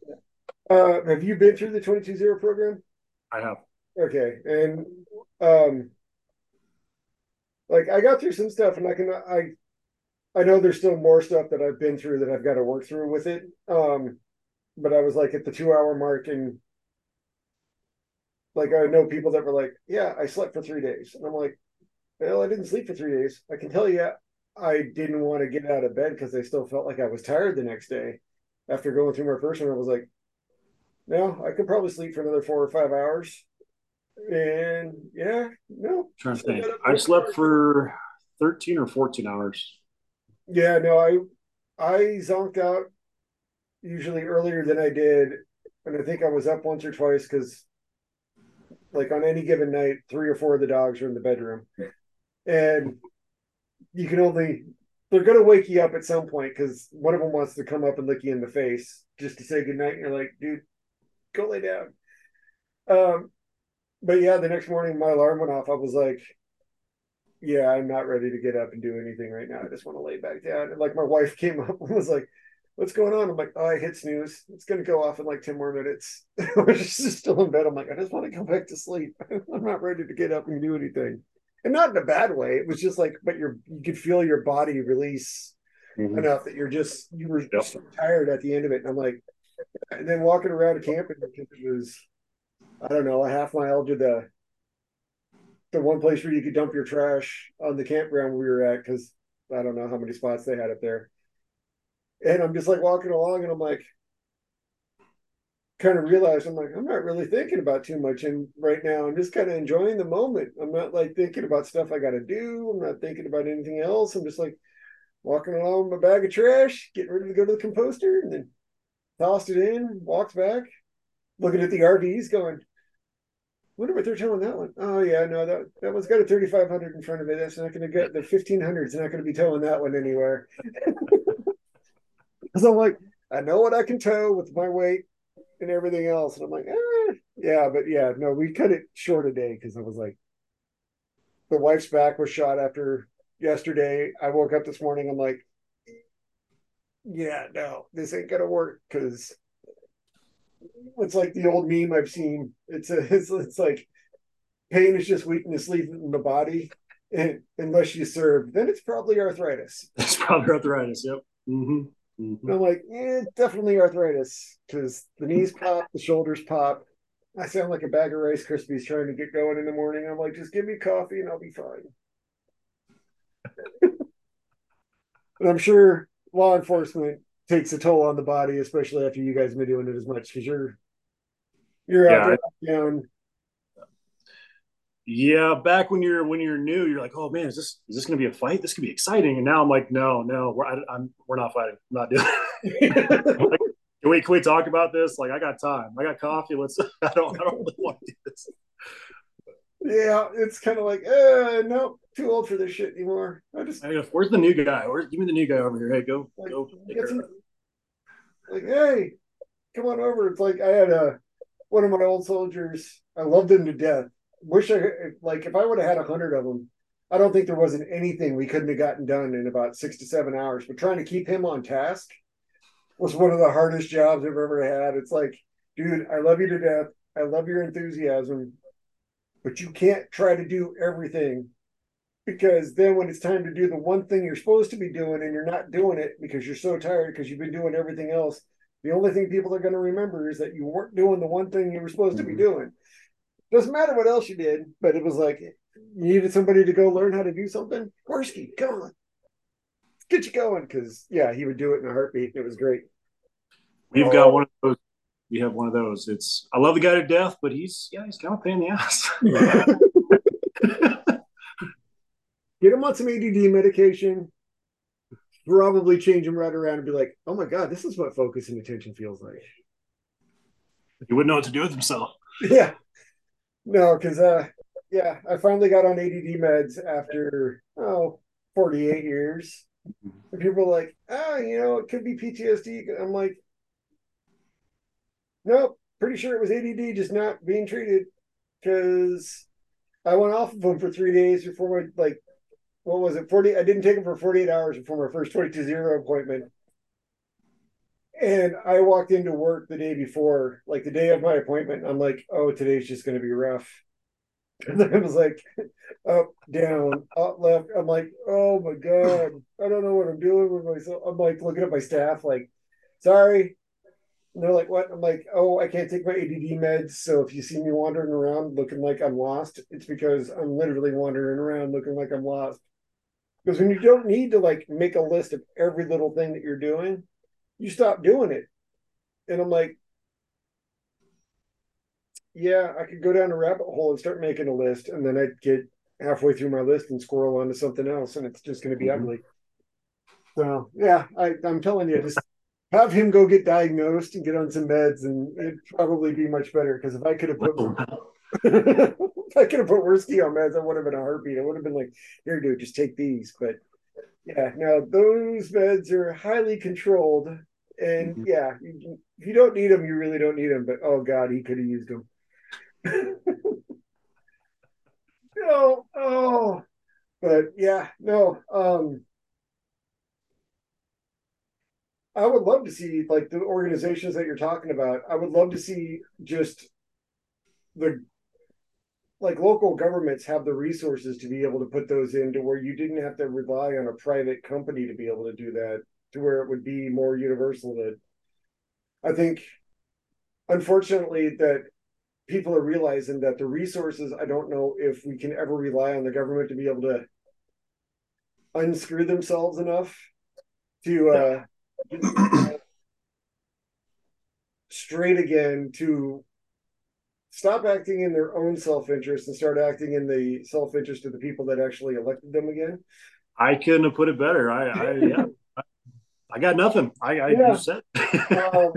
uh, have you been through the twenty two zero program? I have. Okay, and um, like I got through some stuff, and I can I I know there's still more stuff that I've been through that I've got to work through with it. Um, but I was like at the two hour mark and like I know people that were like, "Yeah, I slept for three days," and I'm like, "Well, I didn't sleep for three days. I can tell you, I didn't want to get out of bed because I still felt like I was tired the next day after going through my first one. I was like, no, I could probably sleep for another four or five hours." And yeah, no. trying to think. I slept for thirteen or fourteen hours. Yeah, no, I I zonked out usually earlier than I did, and I think I was up once or twice because like on any given night, three or four of the dogs are in the bedroom, and you can only they're gonna wake you up at some point because one of them wants to come up and lick you in the face just to say goodnight. And you're like, dude, go lay down. Um, but yeah, the next morning my alarm went off. I was like, yeah, I'm not ready to get up and do anything right now. I just want to lay back down. And like my wife came up and was like, what's going on? I'm like, oh, I hit snooze. It's going to go off in like 10 more minutes. We're just still in bed. I'm like, I just want to go back to sleep. I'm not ready to get up and do anything. And not in a bad way. It was just like, but you're, you could feel your body release mm-hmm. enough that you're just, you were yep. tired at the end of it. And I'm like, and then walking around a camping, because it was, I don't know, a half mile to the, the one place where you could dump your trash on the campground we were at. Cause I don't know how many spots they had up there and I'm just like walking along and I'm like, kind of realized I'm like, I'm not really thinking about too much and right now. I'm just kind of enjoying the moment. I'm not like thinking about stuff I got to do. I'm not thinking about anything else. I'm just like walking along with my bag of trash, getting ready to go to the composter and then tossed it in, walked back, looking at the RVs going, wonder what they're telling that one. Oh yeah, no, that that one's got a 3500 in front of it. That's not going to get the 1500's not going to be towing that one anywhere. because I'm like, I know what I can tow with my weight and everything else. And I'm like, eh, yeah, but yeah, no, we cut it short a day because I was like, the wife's back was shot after yesterday. I woke up this morning. I'm like, yeah, no, this ain't gonna work because it's like the old meme I've seen. It's a, it's, it's like pain is just weakness leaving the body, and unless you serve, then it's probably arthritis. It's probably arthritis. Yep. Mm-hmm. Mm-hmm. I'm like, eh, definitely arthritis because the knees pop, the shoulders pop. I sound like a bag of Rice Krispies trying to get going in the morning. I'm like, just give me coffee and I'll be fine. and I'm sure law enforcement takes a toll on the body, especially after you guys have been doing it as much because you're You're yeah, out there down. Yeah, back when you're when you're new, you're like, oh man, is this is this going to be a fight? This could be exciting. And now I'm like, no, no, we're I, am we're not fighting. I'm not doing. like, can we can we talk about this? Like, I got time. I got coffee. Let's. I don't. I don't really want to do this. Yeah, it's kind of like, uh, no, too old for this shit anymore. I just. I Where's the new guy? Where's give me the new guy over here? Hey, go, like, go. Some, like, hey, come on over. It's like I had a one of my old soldiers. I loved him to death wish I like if I would have had a hundred of them. I don't think there wasn't anything we couldn't have gotten done in about six to seven hours. But trying to keep him on task was one of the hardest jobs I've ever had. It's like, dude, I love you to death. I love your enthusiasm, but you can't try to do everything because then when it's time to do the one thing you're supposed to be doing and you're not doing it because you're so tired because you've been doing everything else, the only thing people are going to remember is that you weren't doing the one thing you were supposed to be mm-hmm. doing. Doesn't matter what else you did, but it was like you needed somebody to go learn how to do something. Gorski, come on, get you going. Because yeah, he would do it in a heartbeat. It was great. We've oh. got one of those. We have one of those. It's I love the guy to death, but he's yeah, he's kind of pain in the ass. Get him on some ADD medication. Probably change him right around and be like, "Oh my god, this is what focus and attention feels like." He wouldn't know what to do with himself. Yeah, no, because uh, yeah, I finally got on ADD meds after oh 48 years. And people are like, ah, you know, it could be PTSD. I'm like, nope, pretty sure it was ADD, just not being treated. Because I went off of them for three days before my like, what was it? 40. I didn't take them for 48 hours before my first 22 zero appointment. And I walked into work the day before, like the day of my appointment. I'm like, oh, today's just going to be rough. And then I was like, up, down, up, left. I'm like, oh my God, I don't know what I'm doing with myself. I'm like looking at my staff, like, sorry. And they're like, what? I'm like, oh, I can't take my ADD meds. So if you see me wandering around looking like I'm lost, it's because I'm literally wandering around looking like I'm lost. Because when you don't need to like make a list of every little thing that you're doing, you stop doing it. And I'm like, yeah, I could go down a rabbit hole and start making a list, and then I'd get halfway through my list and squirrel onto something else, and it's just going to be mm-hmm. ugly. So yeah, I, I'm telling you, just have him go get diagnosed and get on some meds, and it'd probably be much better. Because if I could have put, if I could have put Worski on meds, I would have been a heartbeat. I would have been like, here, dude, just take these. But yeah, now those meds are highly controlled and mm-hmm. yeah, if you don't need them, you really don't need them. But oh god, he could have used them. no, oh, but yeah, no. Um, I would love to see like the organizations that you're talking about. I would love to see just the like local governments have the resources to be able to put those into where you didn't have to rely on a private company to be able to do that to where it would be more universal that I think unfortunately that people are realizing that the resources I don't know if we can ever rely on the government to be able to unscrew themselves enough to uh straight again to stop acting in their own self-interest and start acting in the self-interest of the people that actually elected them again. I couldn't have put it better. I, I yeah. I got nothing. I, I yeah. said. um,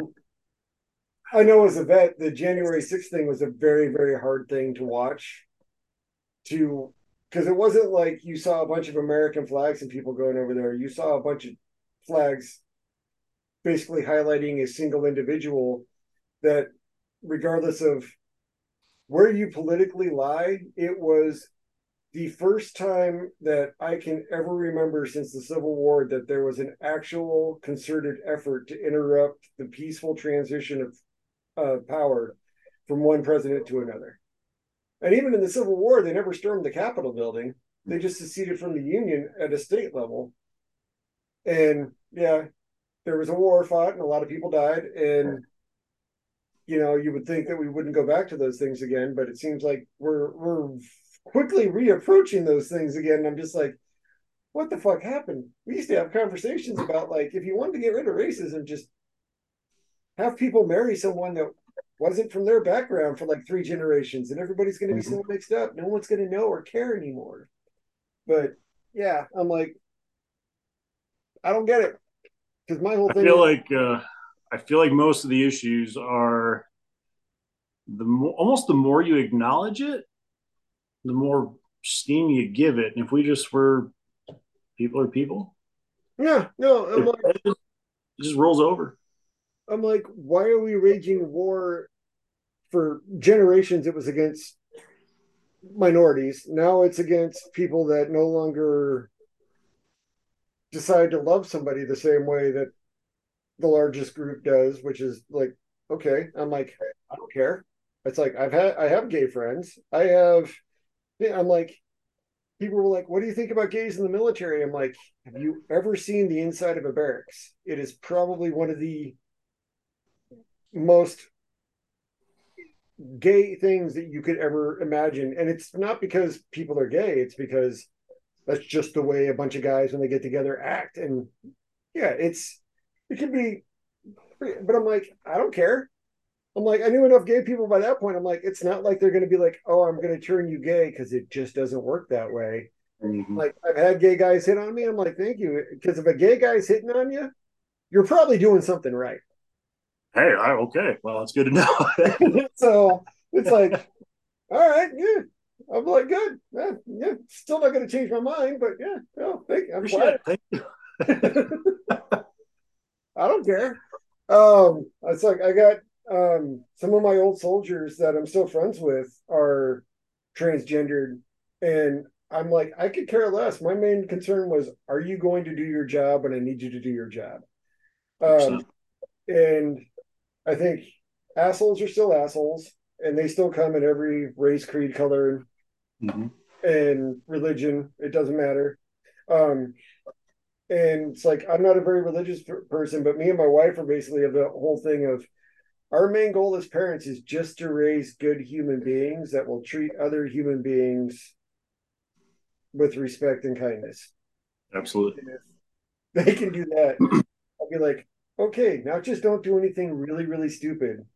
I know as a vet, the January 6th thing was a very, very hard thing to watch. To because it wasn't like you saw a bunch of American flags and people going over there. You saw a bunch of flags basically highlighting a single individual that, regardless of where you politically lie, it was the first time that I can ever remember since the Civil War that there was an actual concerted effort to interrupt the peaceful transition of uh, power from one president to another. And even in the Civil War, they never stormed the Capitol building. They just seceded from the Union at a state level. And yeah, there was a war fought and a lot of people died. And you know, you would think that we wouldn't go back to those things again, but it seems like we're we're quickly reapproaching those things again. I'm just like, what the fuck happened? We used to have conversations about like if you wanted to get rid of racism, just have people marry someone that wasn't from their background for like three generations, and everybody's going to be mm-hmm. so mixed up. No one's going to know or care anymore. But yeah, I'm like, I don't get it because my whole thing. I feel is, like uh, I feel like most of the issues are the more, almost the more you acknowledge it, the more steam you give it. And if we just were people are people, yeah, no, I'm like, it, just, it just rolls over. I'm like, why are we raging war for generations? It was against minorities. Now it's against people that no longer decide to love somebody the same way that the largest group does, which is like, okay, I'm like, I don't care. It's like I've had I have gay friends. I have I'm like, people were like, What do you think about gays in the military? I'm like, Have you ever seen the inside of a barracks? It is probably one of the most gay things that you could ever imagine. And it's not because people are gay, it's because that's just the way a bunch of guys when they get together act. And yeah, it's it can be but I'm like, I don't care. I'm like, I knew enough gay people by that point. I'm like, it's not like they're going to be like, oh, I'm going to turn you gay because it just doesn't work that way. Mm-hmm. Like, I've had gay guys hit on me. I'm like, thank you. Because if a gay guy's hitting on you, you're probably doing something right hey, I, okay, well, that's good to know. so it's like, all right, yeah. I'm like, good. Yeah, yeah. Still not going to change my mind, but yeah, no, thank you. I'm glad. Thank you. I don't care. Um, it's like I got um some of my old soldiers that I'm still friends with are transgendered, and I'm like, I could care less. My main concern was, are you going to do your job? And I need you to do your job. Um, and I think assholes are still assholes, and they still come in every race, creed, color, mm-hmm. and religion. It doesn't matter. Um, and it's like I'm not a very religious person, but me and my wife are basically of the whole thing of our main goal as parents is just to raise good human beings that will treat other human beings with respect and kindness. Absolutely. they can do that, I'll be like, Okay, now just don't do anything really, really stupid.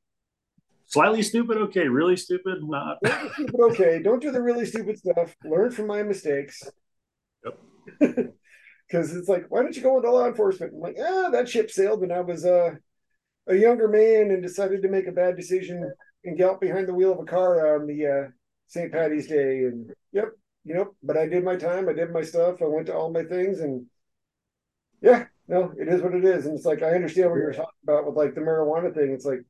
Slightly stupid, okay. Really stupid, not. stupid, okay. Don't do the really stupid stuff. Learn from my mistakes. Yep. Because it's like, why don't you go into law enforcement? I'm like, ah, that ship sailed when I was uh, a younger man and decided to make a bad decision and get out behind the wheel of a car on the uh, St. Patty's Day. And yep, you know, but I did my time. I did my stuff. I went to all my things and yeah, no, it is what it is. And it's like I understand what you're talking about with like the marijuana thing. It's like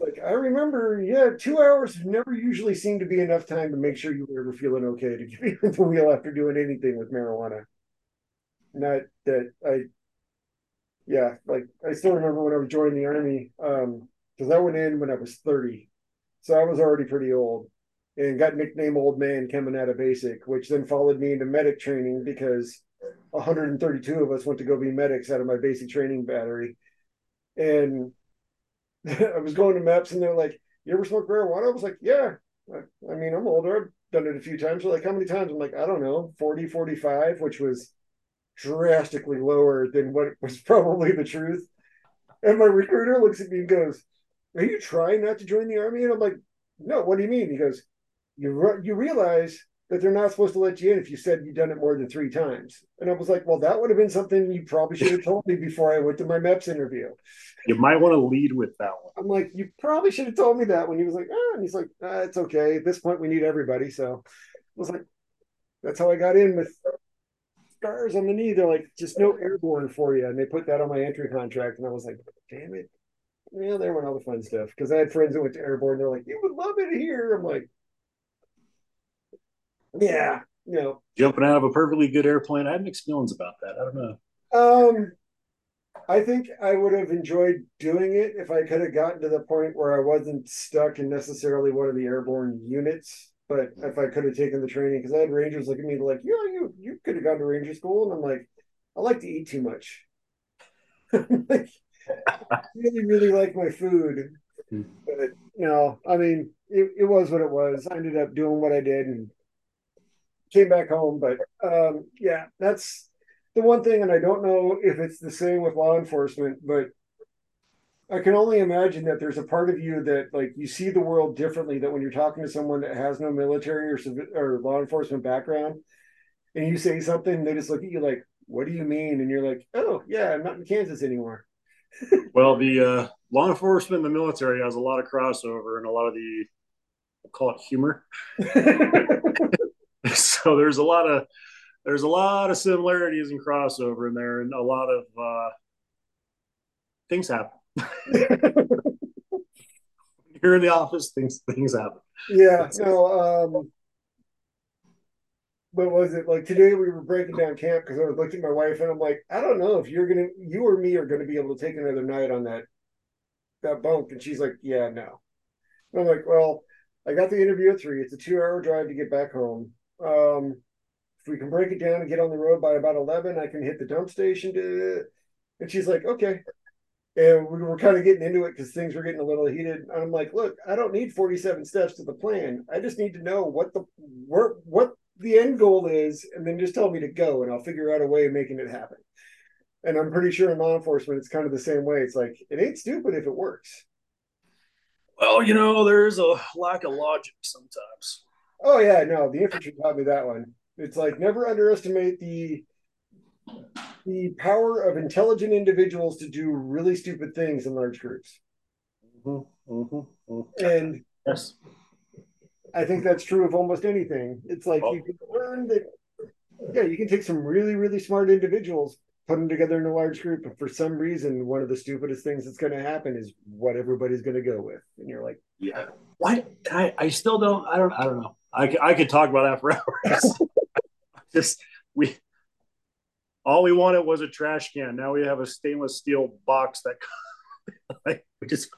like I remember, yeah, two hours never usually seemed to be enough time to make sure you were ever feeling okay to get behind the wheel after doing anything with marijuana. Not that I yeah, like I still remember when I joining the army, um, because I went in when I was 30. So I was already pretty old and got nicknamed old man coming out of basic, which then followed me into medic training because 132 of us went to go be medics out of my basic training battery. And I was going to MEPS and they're like, You ever smoke marijuana? I was like, Yeah. I, mean, I'm older. I've done it a few times. They're like, How many times? I'm like, I don't know, 40, 45, which was drastically lower than what was probably the truth. And my recruiter looks at me and goes, Are you trying not to join the army? And I'm like, No, what do you mean? He goes, You, re- you realize that they're not supposed to let you in if you said you'd done it more than three times. And I was like, well, that would have been something you probably should have told me before I went to my MEPS interview. You might want to lead with that one. I'm like, you probably should have told me that when he was like, ah, and he's like, ah, it's okay. At this point, we need everybody. So I was like, that's how I got in with scars on the knee. They're like, just no airborne for you. And they put that on my entry contract. And I was like, damn it. Yeah, there went all the fun stuff. Because I had friends that went to airborne. They're like, you would love it here. I'm like, yeah, you know, jumping out of a perfectly good airplane. I have mixed feelings about that. I don't know. Um, I think I would have enjoyed doing it if I could have gotten to the point where I wasn't stuck in necessarily one of the airborne units. But if I could have taken the training, because I had Rangers look at me like, yeah, you you could have gone to Ranger school, and I'm like, I like to eat too much. like, I really, really like my food. Hmm. But you know, I mean, it, it was what it was. I ended up doing what I did and came back home. But um, yeah, that's the one thing, and I don't know if it's the same with law enforcement, but I can only imagine that there's a part of you that like you see the world differently. That when you're talking to someone that has no military or or law enforcement background, and you say something, they just look at you like, "What do you mean?" And you're like, "Oh yeah, I'm not in Kansas anymore." well, the uh, law enforcement and the military has a lot of crossover and a lot of the we'll call it humor. so there's a lot of there's a lot of similarities and crossover in there, and a lot of uh, things happen. You're in the office, things things happen. Yeah, no. Um, what was it like today? We were breaking down camp because I was looking at my wife and I'm like, I don't know if you're gonna, you or me are gonna be able to take another night on that that bunk, and she's like, Yeah, no. And I'm like, Well, I got the interview at three. It's a two hour drive to get back home. Um, if we can break it down and get on the road by about 11, I can hit the dump station to. And she's like, okay and we were kind of getting into it because things were getting a little heated. And I'm like, look, I don't need 47 steps to the plan. I just need to know what the where, what the end goal is, and then just tell me to go, and I'll figure out a way of making it happen. And I'm pretty sure in law enforcement, it's kind of the same way. It's like it ain't stupid if it works. Well, you know, there's a lack of logic sometimes. Oh yeah, no, the infantry taught me that one. It's like never underestimate the the power of intelligent individuals to do really stupid things in large groups. Mm-hmm, mm-hmm, mm-hmm. And yes, I think that's true of almost anything. It's like oh. you can learn that, yeah, you can take some really, really smart individuals, put them together in a large group, and for some reason, one of the stupidest things that's going to happen is what everybody's going to go with, and you're like, yeah, why? I, I still don't. I don't. I don't know. I, I could talk about that for hours. Just we all we wanted was a trash can. Now we have a stainless steel box that like, we just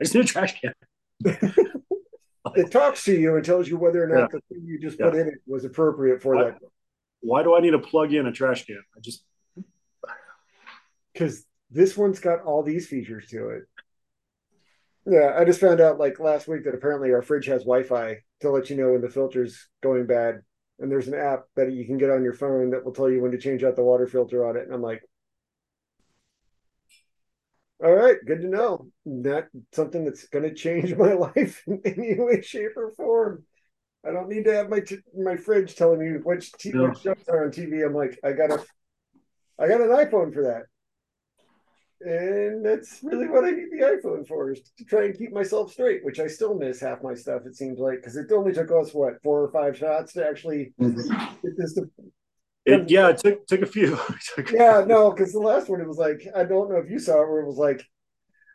I just need a trash can. it talks to you and tells you whether or not yeah. the thing you just yeah. put in it was appropriate for why, that. Why do I need to plug in a trash can? I just because this one's got all these features to it. Yeah, I just found out like last week that apparently our fridge has Wi-Fi to let you know when the filter's going bad and there's an app that you can get on your phone that will tell you when to change out the water filter on it. And I'm like, all right, good to know. Not something that's going to change my life in any way, shape, or form. I don't need to have my t- my fridge telling me which, t- no. which shows are on TV. I'm like, I got a, I got an iPhone for that and that's really what I need the iPhone for is to try and keep myself straight, which I still miss half my stuff. It seems like because it only took us what four or five shots to actually mm-hmm. get this to. It, yeah, it took took a few. yeah, no, because the last one it was like I don't know if you saw it where it was like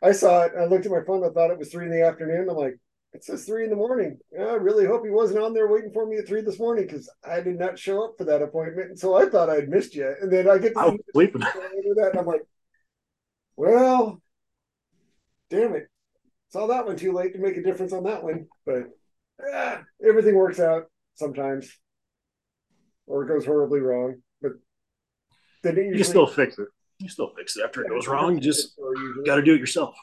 I saw it. I looked at my phone. I thought it was three in the afternoon. I'm like, it says three in the morning. I really hope he wasn't on there waiting for me at three this morning because I did not show up for that appointment. And so I thought I'd missed you. And then I get to I was sleeping. That, and I'm like, well, damn it. Saw that one too late to make a difference on that one. But eh, everything works out sometimes. Or it goes horribly wrong. But then usually, you still fix it. You still fix it after it goes wrong. You just got to do it yourself.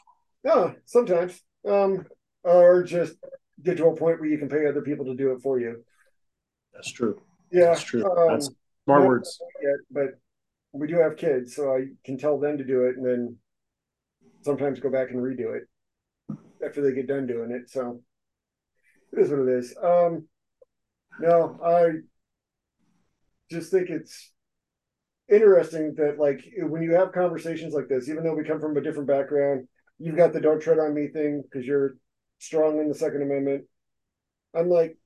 No, sometimes. Um, or just get to a point where you can pay other people to do it for you. That's true. Yeah, that's true. Um, that's smart words. Yet, but we do have kids, so I can tell them to do it, and then sometimes go back and redo it after they get done doing it. So it is what it is. Um, no, I just think it's interesting that like when you have conversations like this, even though we come from a different background, you've got the "don't tread on me" thing because you're strong in the Second Amendment. I'm like,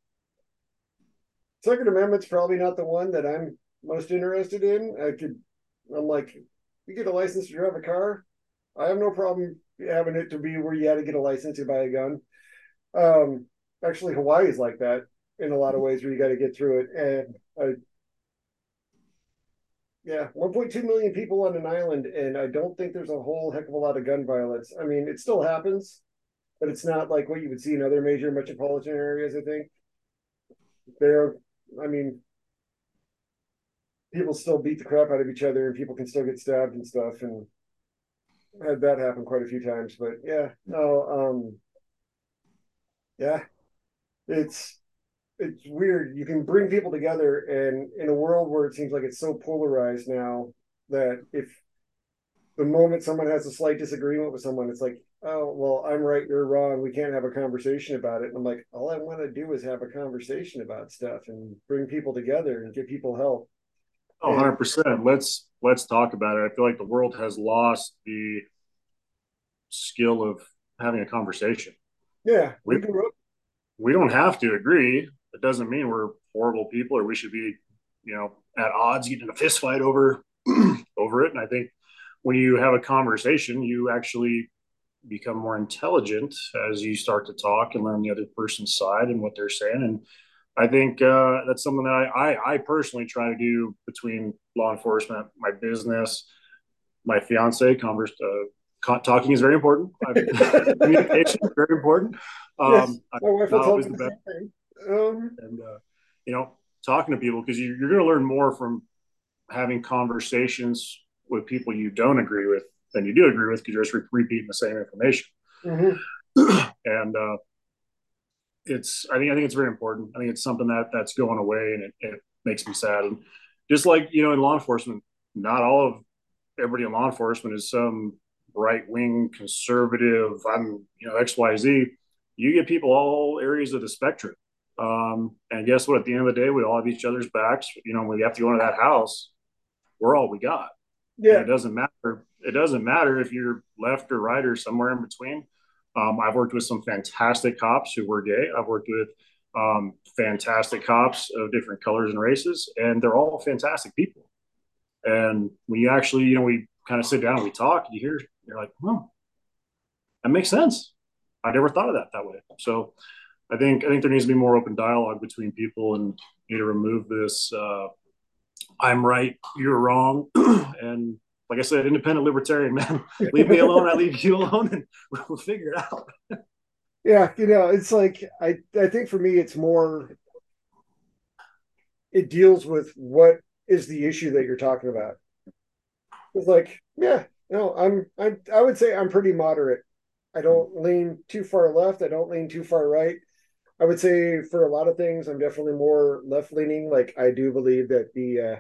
Second Amendment's probably not the one that I'm most interested in. I could, I'm like, you get a license to drive a car. I have no problem having it to be where you had to get a license to buy a gun. Um, actually, Hawaii is like that in a lot of ways where you got to get through it. And uh, yeah, 1.2 million people on an island, and I don't think there's a whole heck of a lot of gun violence. I mean, it still happens, but it's not like what you would see in other major metropolitan areas. I think there. I mean, people still beat the crap out of each other, and people can still get stabbed and stuff, and had that happen quite a few times, but yeah, no, um, yeah, it's it's weird. You can bring people together, and in a world where it seems like it's so polarized now, that if the moment someone has a slight disagreement with someone, it's like oh well i'm right you're wrong we can't have a conversation about it. And i'm like all i want to do is have a conversation about stuff and bring people together and get people help. Oh 100% let's let's talk about it. I feel like the world has lost the skill of having a conversation. Yeah we, we don't have to agree. It doesn't mean we're horrible people or we should be you know at odds getting a fist fight over over it. And i think when you have a conversation you actually become more intelligent as you start to talk and learn the other person's side and what they're saying. And I think uh, that's something that I, I, I personally try to do between law enforcement, my business, my fiance. Converse, uh, talking is very important. Communication is very important. Um, yes, my wife will tell the best. Um, and uh, you know, talking to people because you, you're going to learn more from having conversations with people you don't agree with than you do agree with because you're just re- repeating the same information. Mm-hmm. and uh, it's I think I think it's very important. I think it's something that that's going away, and it, it makes me sad. And just like you know, in law enforcement, not all of everybody in law enforcement is some right wing conservative. I'm you know X Y Z. You get people all areas of the spectrum. Um, and guess what? At the end of the day, we all have each other's backs. You know, when we have to go into that house, we're all we got. Yeah. And it doesn't matter. It doesn't matter if you're left or right or somewhere in between. Um, I've worked with some fantastic cops who were gay. I've worked with um, fantastic cops of different colors and races, and they're all fantastic people. And when you actually, you know, we kind of sit down and we talk, you hear, you're like, oh, that makes sense. I never thought of that that way. So I think I think there needs to be more open dialogue between people and need to remove this uh, I'm right, you're wrong. and like I said, independent libertarian, man, leave me alone, I leave you alone, and we'll figure it out. yeah, you know, it's like I I think for me it's more it deals with what is the issue that you're talking about. It's like, yeah, no, I'm I'm I would say I'm pretty moderate. I don't lean too far left, I don't lean too far right. I would say for a lot of things, I'm definitely more left leaning. Like I do believe that the, uh,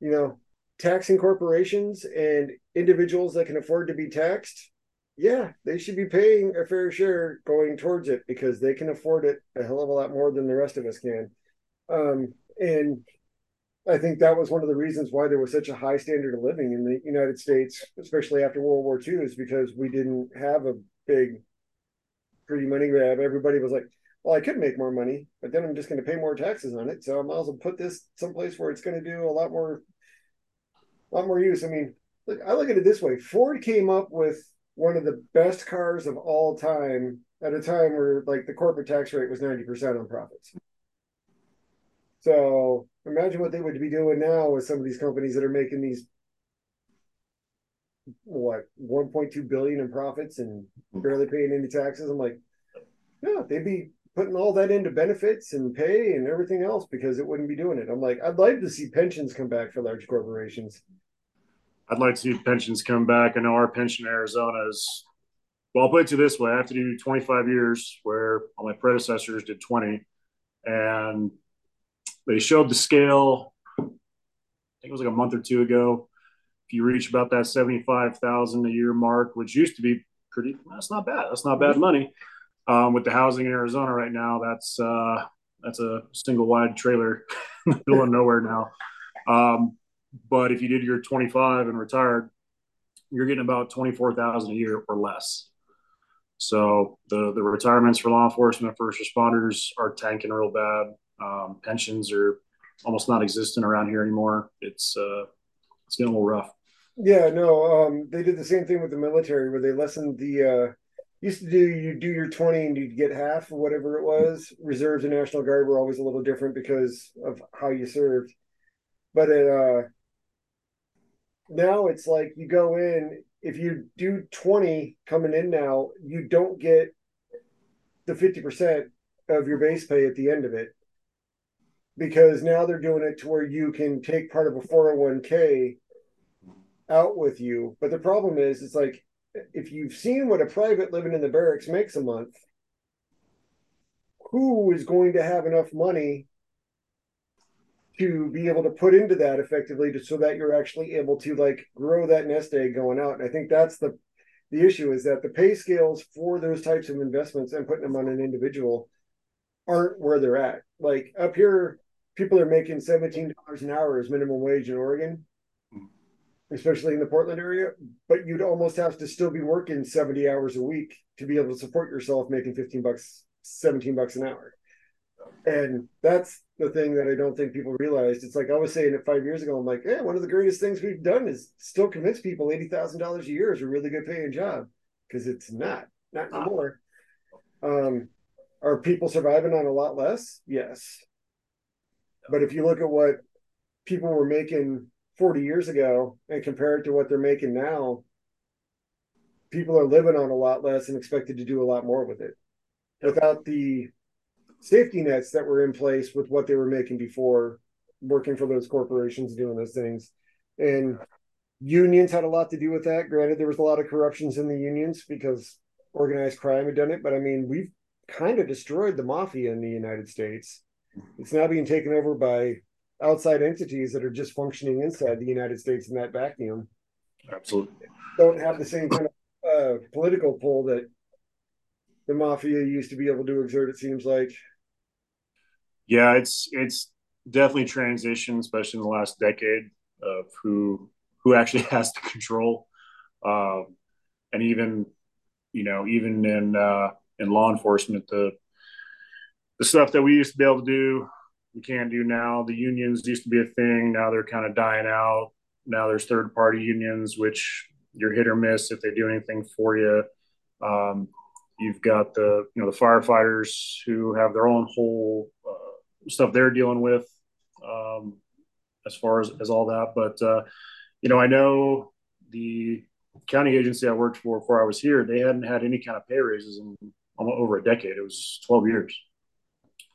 you know, taxing corporations and individuals that can afford to be taxed, yeah, they should be paying a fair share going towards it because they can afford it a hell of a lot more than the rest of us can. Um, and I think that was one of the reasons why there was such a high standard of living in the United States, especially after World War II, is because we didn't have a big pretty money grab. Everybody was like, well, I could make more money, but then I'm just going to pay more taxes on it. So I might as well put this someplace where it's going to do a lot more, lot more use. I mean, look, I look at it this way: Ford came up with one of the best cars of all time at a time where like the corporate tax rate was ninety percent on profits. So imagine what they would be doing now with some of these companies that are making these what 1.2 billion in profits and barely paying any taxes. I'm like, yeah, they'd be putting all that into benefits and pay and everything else because it wouldn't be doing it. I'm like, I'd like to see pensions come back for large corporations. I'd like to see pensions come back. I know our pension in Arizona is, well, I'll put it to this way I have to do 25 years where all my predecessors did 20. And they showed the scale, I think it was like a month or two ago. If you reach about that 75,000 a year mark, which used to be pretty, that's not bad. That's not bad money um, with the housing in Arizona right now, that's uh, that's a single wide trailer in the middle of nowhere now. Um, but if you did your 25 and retired, you're getting about 24,000 a year or less. So the the retirements for law enforcement, first responders are tanking real bad. Um, pensions are almost non-existent around here anymore. It's uh, it's getting a little rough. Yeah, no, um, they did the same thing with the military where they lessened the uh, used to do you do your 20 and you'd get half or whatever it was. Reserves and national guard were always a little different because of how you served. But it uh now it's like you go in if you do 20 coming in now you don't get the 50% of your base pay at the end of it. Because now they're doing it to where you can take part of a 401k out with you. But the problem is it's like if you've seen what a private living in the barracks makes a month, who is going to have enough money to be able to put into that effectively to, so that you're actually able to like grow that nest egg going out? And I think that's the the issue is that the pay scales for those types of investments and putting them on an individual aren't where they're at. Like up here, people are making $17 an hour as minimum wage in Oregon, especially in the Portland area, but you'd almost have to still be working 70 hours a week to be able to support yourself making 15 bucks, 17 bucks an hour. And that's the thing that I don't think people realized. It's like I was saying it five years ago. I'm like, yeah, one of the greatest things we've done is still convince people eighty thousand dollars a year is a really good paying job because it's not, not anymore. Um, are people surviving on a lot less? Yes. But if you look at what people were making 40 years ago and compare it to what they're making now, people are living on a lot less and expected to do a lot more with it without the safety nets that were in place with what they were making before working for those corporations doing those things. And unions had a lot to do with that. Granted, there was a lot of corruptions in the unions because organized crime had done it, but I mean, we've kind of destroyed the mafia in the United States. It's now being taken over by outside entities that are just functioning inside the United States in that vacuum. Absolutely. Don't have the same kind of uh, political pull that the mafia used to be able to exert. It seems like. Yeah, it's it's definitely transition, especially in the last decade, of who who actually has the control, um, and even you know even in uh, in law enforcement, the the stuff that we used to be able to do, we can't do now. The unions used to be a thing. Now they're kind of dying out. Now there's third party unions, which you're hit or miss if they do anything for you. Um, You've got the you know the firefighters who have their own whole uh, stuff they're dealing with um, as far as, as all that. But uh, you know, I know the county agency I worked for before I was here, they hadn't had any kind of pay raises in over a decade. It was 12 years.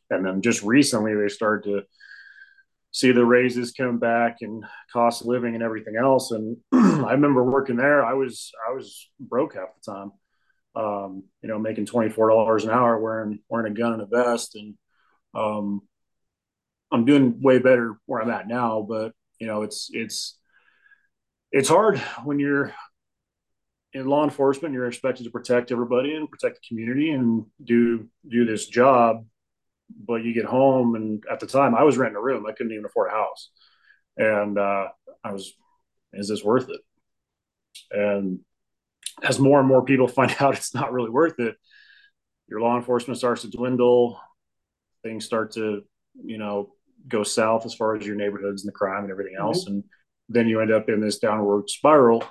And then just recently they started to see the raises come back and cost of living and everything else. And I remember working there, I was I was broke half the time um, you know, making twenty four dollars an hour wearing wearing a gun and a vest, and um, I'm doing way better where I'm at now. But you know, it's it's it's hard when you're in law enforcement. You're expected to protect everybody and protect the community and do do this job. But you get home, and at the time, I was renting a room. I couldn't even afford a house, and uh, I was, is this worth it? And as more and more people find out it's not really worth it, your law enforcement starts to dwindle. Things start to, you know, go south as far as your neighborhoods and the crime and everything else. Mm-hmm. And then you end up in this downward spiral,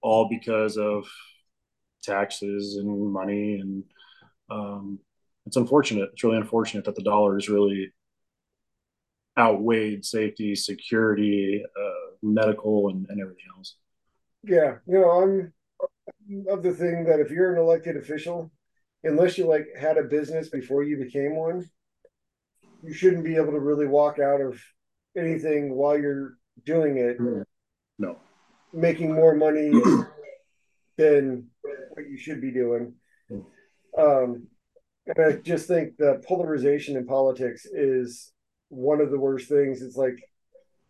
all because of taxes and money. And um, it's unfortunate. It's really unfortunate that the dollar is really outweighed safety, security, uh, medical, and, and everything else. Yeah, you know, I'm of the thing that if you're an elected official, unless you like had a business before you became one, you shouldn't be able to really walk out of anything while you're doing it. No. Making more money than what you should be doing. Um, and I just think the polarization in politics is one of the worst things. It's like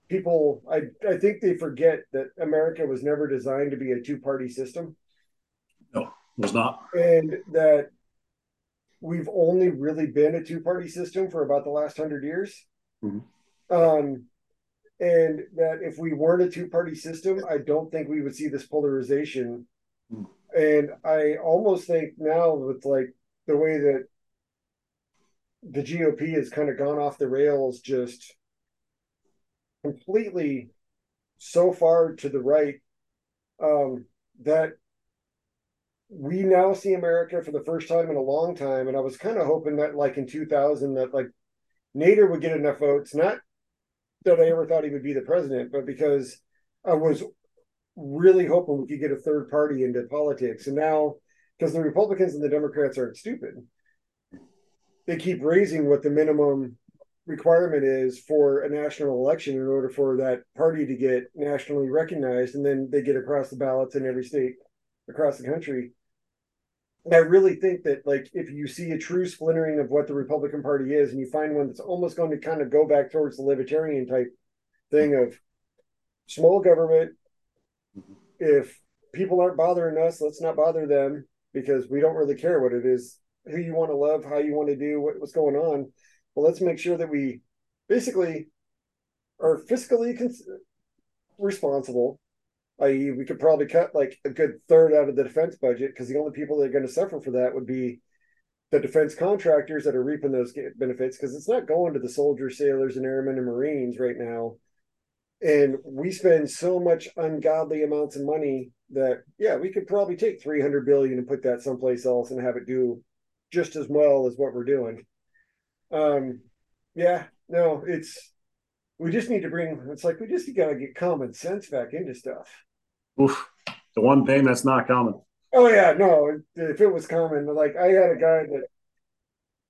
people, I, I think they forget that America was never designed to be a two party system. No, it was not. And that we've only really been a two party system for about the last hundred years. Mm-hmm. Um, and that if we weren't a two party system, I don't think we would see this polarization. Mm. And I almost think now with like the way that the GOP has kind of gone off the rails, just completely so far to the right, um, that we now see America for the first time in a long time. And I was kind of hoping that, like in 2000, that like Nader would get enough votes. Not that I ever thought he would be the president, but because I was really hoping we could get a third party into politics. And now, because the Republicans and the Democrats aren't stupid, they keep raising what the minimum requirement is for a national election in order for that party to get nationally recognized. And then they get across the ballots in every state across the country. I really think that like if you see a true splintering of what the Republican Party is, and you find one that's almost going to kind of go back towards the libertarian type thing of small government, if people aren't bothering us. Let's not bother them because we don't really care what it is, who you want to love, how you want to do, what, what's going on. Well, let's make sure that we basically are fiscally cons- responsible. I.e., we could probably cut like a good third out of the defense budget because the only people that are going to suffer for that would be the defense contractors that are reaping those benefits because it's not going to the soldiers, sailors, and airmen and marines right now. And we spend so much ungodly amounts of money that yeah, we could probably take 300 billion and put that someplace else and have it do just as well as what we're doing. Um, yeah, no, it's we just need to bring. It's like we just got to get common sense back into stuff. Oof, the one thing that's not common. Oh yeah, no. If it was common, like I had a guy that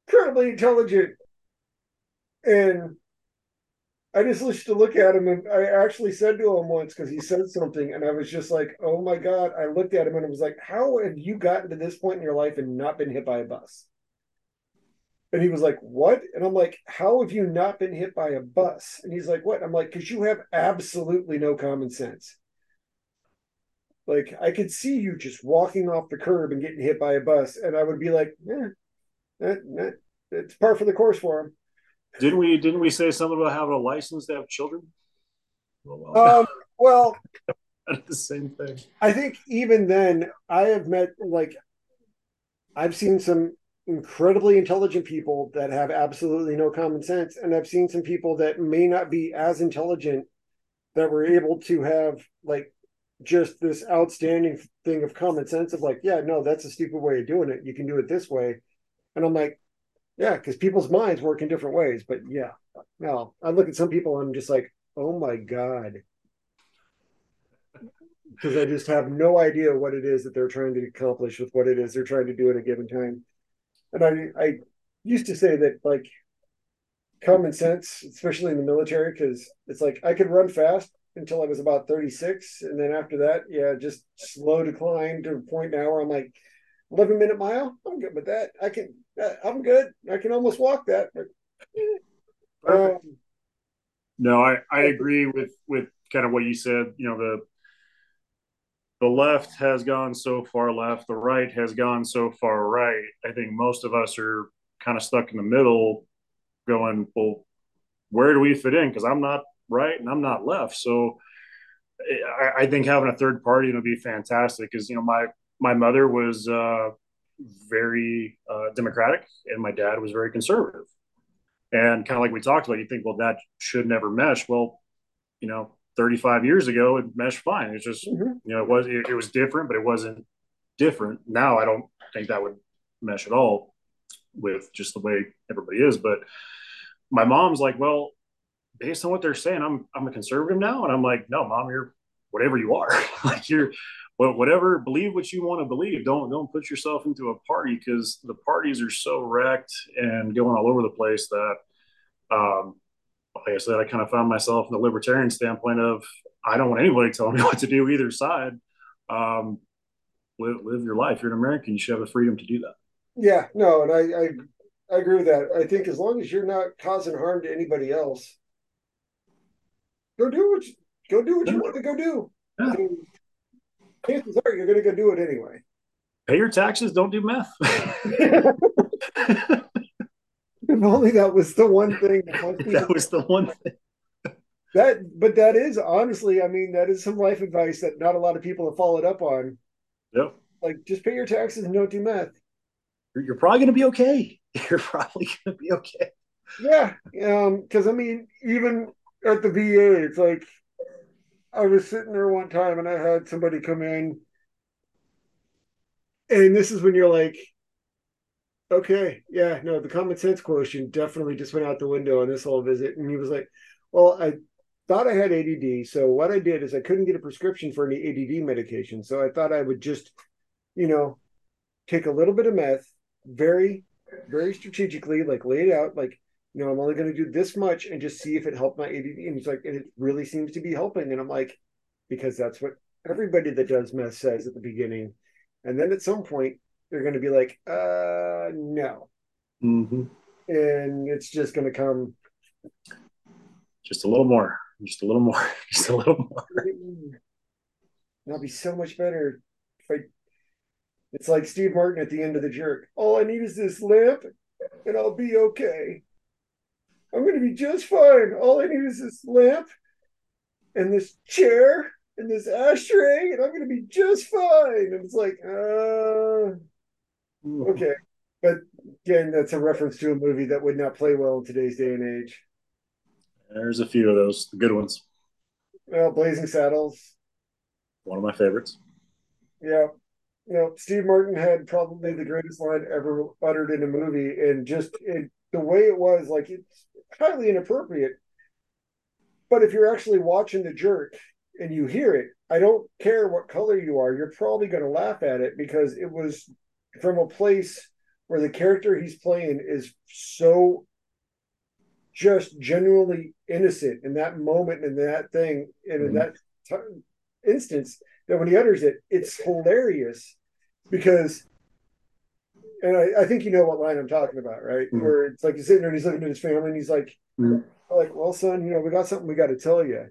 incredibly intelligent, and I just used to look at him, and I actually said to him once because he said something, and I was just like, "Oh my god!" I looked at him and I was like, "How have you gotten to this point in your life and not been hit by a bus?" And he was like, What? And I'm like, How have you not been hit by a bus? And he's like, What? I'm like, Because you have absolutely no common sense. Like I could see you just walking off the curb and getting hit by a bus, and I would be like, "Yeah, that, that it's par for the course for him." Didn't we? Didn't we say something about having a license to have children? Um, well, the same thing. I think even then, I have met like I've seen some incredibly intelligent people that have absolutely no common sense, and I've seen some people that may not be as intelligent that were able to have like just this outstanding thing of common sense of like, yeah, no, that's a stupid way of doing it. You can do it this way. And I'm like, yeah, because people's minds work in different ways. But yeah, now I look at some people I'm just like, oh my God. Because I just have no idea what it is that they're trying to accomplish with what it is they're trying to do at a given time. And I, I used to say that like common sense, especially in the military, because it's like I could run fast, until I was about 36. And then after that, yeah, just slow decline to a point now where I'm like 11 minute mile. I'm good with that. I can, uh, I'm good. I can almost walk that. But, um, no, I, I agree with, with kind of what you said. You know, the, the left has gone so far left, the right has gone so far right. I think most of us are kind of stuck in the middle going, well, where do we fit in? Because I'm not right and I'm not left. So I, I think having a third party would be fantastic because you know my my mother was uh, very uh, democratic and my dad was very conservative. And kind of like we talked about, you think, well, that should never mesh. Well, you know, 35 years ago, it meshed fine. It's just, mm-hmm. you know, it was it, it was different, but it wasn't different. Now, I don't think that would mesh at all with just the way everybody is. But my mom's like, well, based on what they're saying, I'm I'm a conservative now, and I'm like, no, mom, you're whatever you are. like you're whatever believe what you want to believe. Don't don't put yourself into a party because the parties are so wrecked and going all over the place that um like i said i kind of found myself in the libertarian standpoint of i don't want anybody telling me what to do either side. Um live, live your life. You're an american. You should have the freedom to do that. Yeah no and i i, I agree with that. I think as long as you're not causing harm to anybody else go do what you, go do what you want to go do. Yeah. Chances are you're going to go do it anyway. Pay your taxes. Don't do meth. if only that was the one thing that, that was the one thing. That, but that is honestly, I mean, that is some life advice that not a lot of people have followed up on. Yep. Like, just pay your taxes and don't do meth. You're, you're probably going to be okay. You're probably going to be okay. Yeah, um, because I mean, even at the VA, it's like I was sitting there one time and I had somebody come in, and this is when you're like, okay, yeah, no, the common sense quotient definitely just went out the window on this whole visit. And he was like, well, I thought I had ADD. So what I did is I couldn't get a prescription for any ADD medication. So I thought I would just, you know, take a little bit of meth, very, very strategically, like lay it out, like you know, I'm only going to do this much and just see if it helped my ADD. And he's like, and it really seems to be helping. And I'm like, because that's what everybody that does meth says at the beginning. And then at some point, they're going to be like, uh, no. Mm-hmm. And it's just going to come. Just a little more. Just a little more. Just a little more. And I'll be so much better if I. It's like Steve Martin at the end of the jerk. All I need is this lamp, and I'll be okay. I'm going to be just fine. All I need is this lamp and this chair and this ashtray, and I'm going to be just fine. And it's like, uh, okay. But again, that's a reference to a movie that would not play well in today's day and age. There's a few of those, the good ones. Well, Blazing Saddles. One of my favorites. Yeah. You know, Steve Martin had probably the greatest line ever uttered in a movie, and just it, the way it was, like it's highly inappropriate. But if you're actually watching the jerk and you hear it, I don't care what color you are, you're probably going to laugh at it because it was from a place where the character he's playing is so just genuinely innocent in that moment in that thing and in mm-hmm. that t- instance that when he utters it, it's hilarious because, and I, I, think you know what line I'm talking about, right? Mm-hmm. Where it's like he's sitting there and he's looking at his family and he's like, mm-hmm. like, well, son, you know, we got something we got to tell you.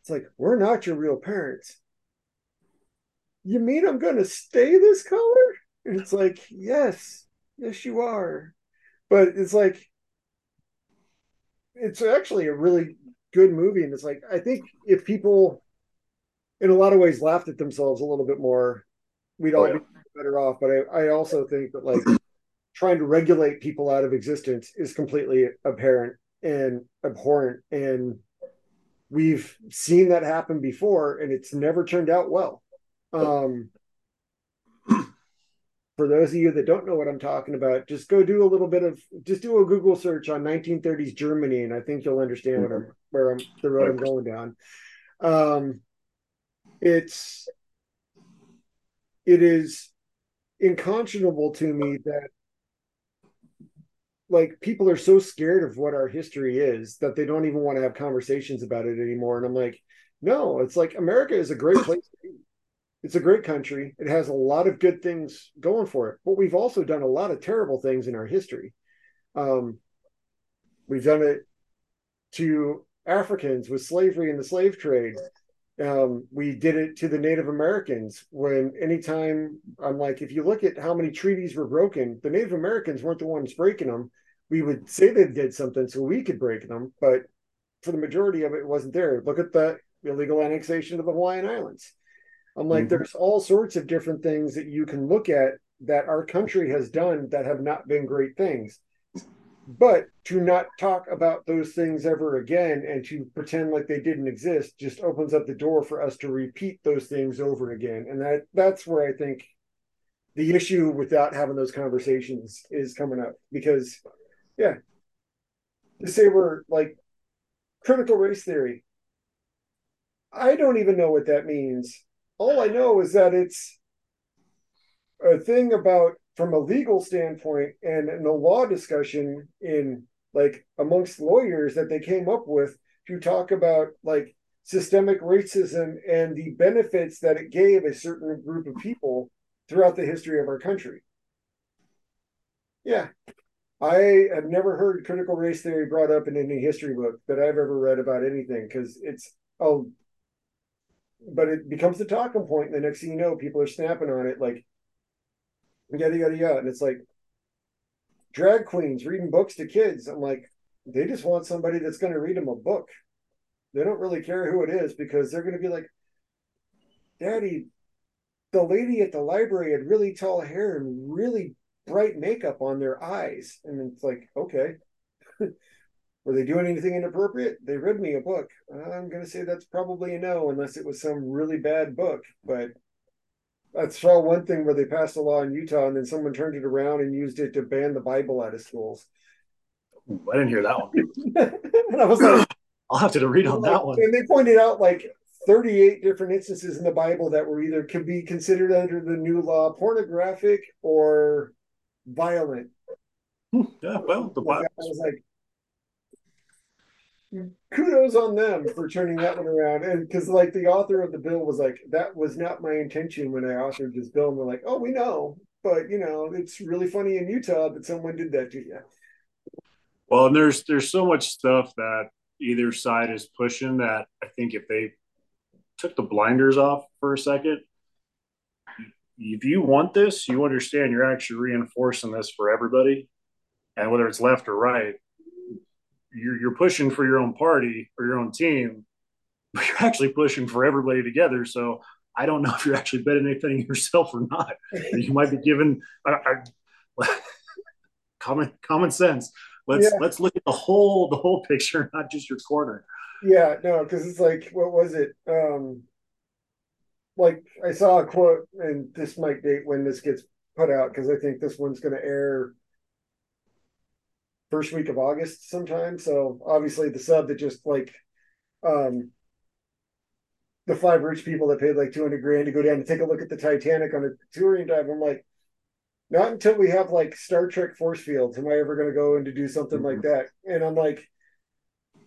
It's like, we're not your real parents. You mean I'm going to stay this color? And it's like, yes, yes, you are. But it's like, it's actually a really good movie. And it's like, I think if people, in a lot of ways, laughed at themselves a little bit more, we'd all oh, yeah. be better off. But I, I also think that, like, trying to regulate people out of existence is completely apparent and abhorrent. And we've seen that happen before, and it's never turned out well. Um, for those of you that don't know what I'm talking about, just go do a little bit of just do a Google search on 1930s Germany, and I think you'll understand what I'm, where I'm the road I'm going down. Um, it's it is unconscionable to me that like people are so scared of what our history is that they don't even want to have conversations about it anymore. And I'm like, no, it's like America is a great place to be. It's a great country. It has a lot of good things going for it, but we've also done a lot of terrible things in our history. Um, we've done it to Africans with slavery and the slave trade. Um, we did it to the Native Americans when anytime I'm like, if you look at how many treaties were broken, the Native Americans weren't the ones breaking them. We would say they did something so we could break them, but for the majority of it, it wasn't there. Look at the illegal annexation of the Hawaiian Islands. I'm like, mm-hmm. there's all sorts of different things that you can look at that our country has done that have not been great things. But to not talk about those things ever again and to pretend like they didn't exist just opens up the door for us to repeat those things over again. And that that's where I think the issue without having those conversations is coming up. Because yeah, to say we're like critical race theory. I don't even know what that means all I know is that it's a thing about from a legal standpoint and in a law discussion in like amongst lawyers that they came up with to talk about like systemic racism and the benefits that it gave a certain group of people throughout the history of our country. Yeah. I have never heard critical race theory brought up in any history book that I've ever read about anything because it's oh but it becomes the talking point. And the next thing you know, people are snapping on it like yada yada yada. And it's like drag queens reading books to kids. I'm like, they just want somebody that's going to read them a book. They don't really care who it is because they're going to be like, Daddy, the lady at the library had really tall hair and really bright makeup on their eyes. And it's like, okay. Were they doing anything inappropriate? They read me a book. I'm going to say that's probably a no, unless it was some really bad book. But I saw one thing where they passed a law in Utah and then someone turned it around and used it to ban the Bible out of schools. Ooh, I didn't hear that one. and I was like, I'll have to read on that one. And they pointed out like 38 different instances in the Bible that were either could be considered under the new law pornographic or violent. Hmm, yeah, well, the Bible. I was like, kudos on them for turning that one around. And because like the author of the bill was like, that was not my intention when I authored this bill. And we're like, oh, we know, but you know, it's really funny in Utah that someone did that to you. Well, and there's there's so much stuff that either side is pushing that I think if they took the blinders off for a second, if you want this, you understand you're actually reinforcing this for everybody, and whether it's left or right, you're you're pushing for your own party or your own team, but you're actually pushing for everybody together. So I don't know if you're actually benefiting yourself or not. You might be given common common sense. Let's yeah. let's look at the whole the whole picture, not just your corner. Yeah, no, because it's like what was it? Um like I saw a quote, and this might date when this gets put out because I think this one's going to air first week of August sometime. So obviously the sub that just like um the five rich people that paid like 200 grand to go down to take a look at the Titanic on a touring dive. I'm like, not until we have like Star Trek force fields am I ever going to go in to do something mm-hmm. like that. And I'm like,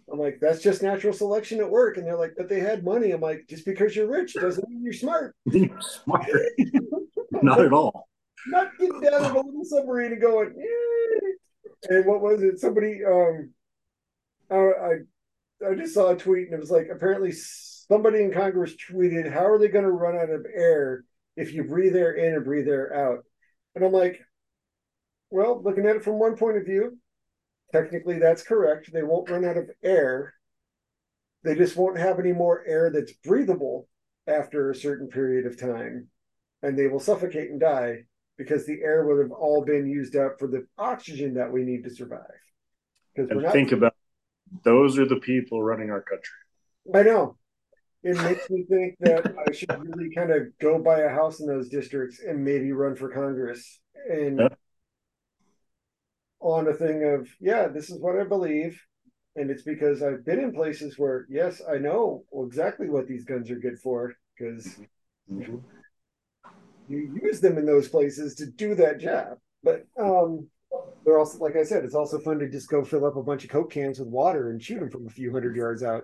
I'm like, that's just natural selection at work. And they're like, but they had money. I'm like, just because you're rich doesn't mean you're smart. You're smart. Not at all. Not getting down in a little submarine and going, and what was it? Somebody, um, I, I, I just saw a tweet and it was like, apparently somebody in Congress tweeted, how are they going to run out of air if you breathe air in and breathe air out? And I'm like, well, looking at it from one point of view, Technically, that's correct. They won't run out of air. They just won't have any more air that's breathable after a certain period of time, and they will suffocate and die because the air would have all been used up for the oxygen that we need to survive. Because and think about those are the people running our country. I know. It makes me think that I should really kind of go buy a house in those districts and maybe run for Congress and yep on a thing of, yeah, this is what I believe. And it's because I've been in places where, yes, I know exactly what these guns are good for because mm-hmm. You use them in those places to do that job. But um, they're also, like I said, it's also fun to just go fill up a bunch of Coke cans with water and shoot them from a few hundred yards out.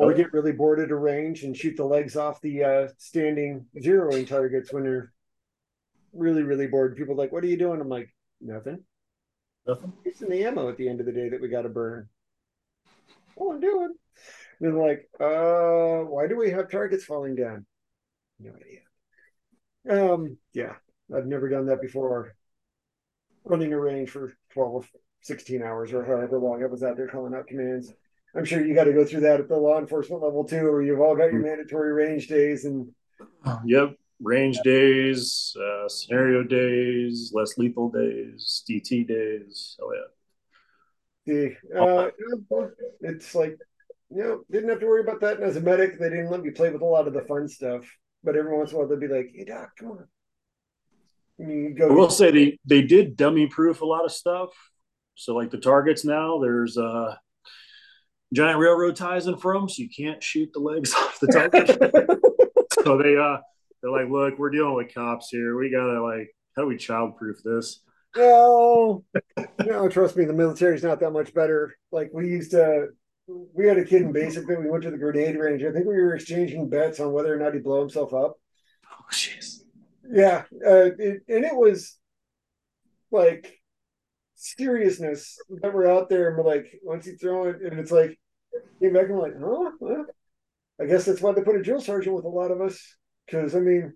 Or get really bored at a range and shoot the legs off the uh, standing zeroing targets when you're really, really bored. People like, what are you doing? I'm like, nothing. Nothing. It's in the ammo at the end of the day that we got to burn. All I'm doing. And then like, uh, why do we have targets falling down? No idea. Um, yeah, I've never done that before. Running a range for 12, 16 hours or however long I was out there calling out commands. I'm sure you got to go through that at the law enforcement level too, where you've all got your mandatory range days and. Yep, range days, uh, scenario days, less lethal days, DT days. Oh yeah. The uh, it's like you know didn't have to worry about that. And as a medic, they didn't let me play with a lot of the fun stuff. But every once in a while, they'd be like, "Hey doc, come on." I will say they they did dummy proof a lot of stuff. So like the targets now, there's uh giant railroad ties in front, so you can't shoot the legs off the target. so they uh they're like, look, we're dealing with cops here. We gotta like, how do we childproof this? No, no, trust me, the military's not that much better. Like we used to, we had a kid in basic that we went to the grenade range. I think we were exchanging bets on whether or not he'd blow himself up. Oh, jeez. Yeah, uh, it, and it was like seriousness that we're out there, and we're like, once you throw it, and it's like, came back and like, huh? Well, I guess that's why they put a drill sergeant with a lot of us. Because I mean,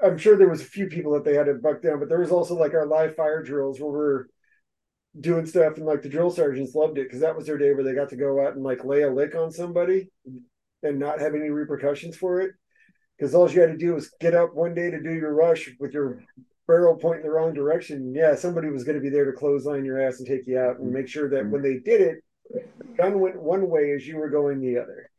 I'm sure there was a few people that they had to buck down, but there was also like our live fire drills where we're doing stuff, and like the drill sergeants loved it because that was their day where they got to go out and like lay a lick on somebody and not have any repercussions for it. Because all you had to do was get up one day to do your rush with your barrel pointing the wrong direction. Yeah, somebody was going to be there to clothesline your ass and take you out and make sure that when they did it, the gun went one way as you were going the other.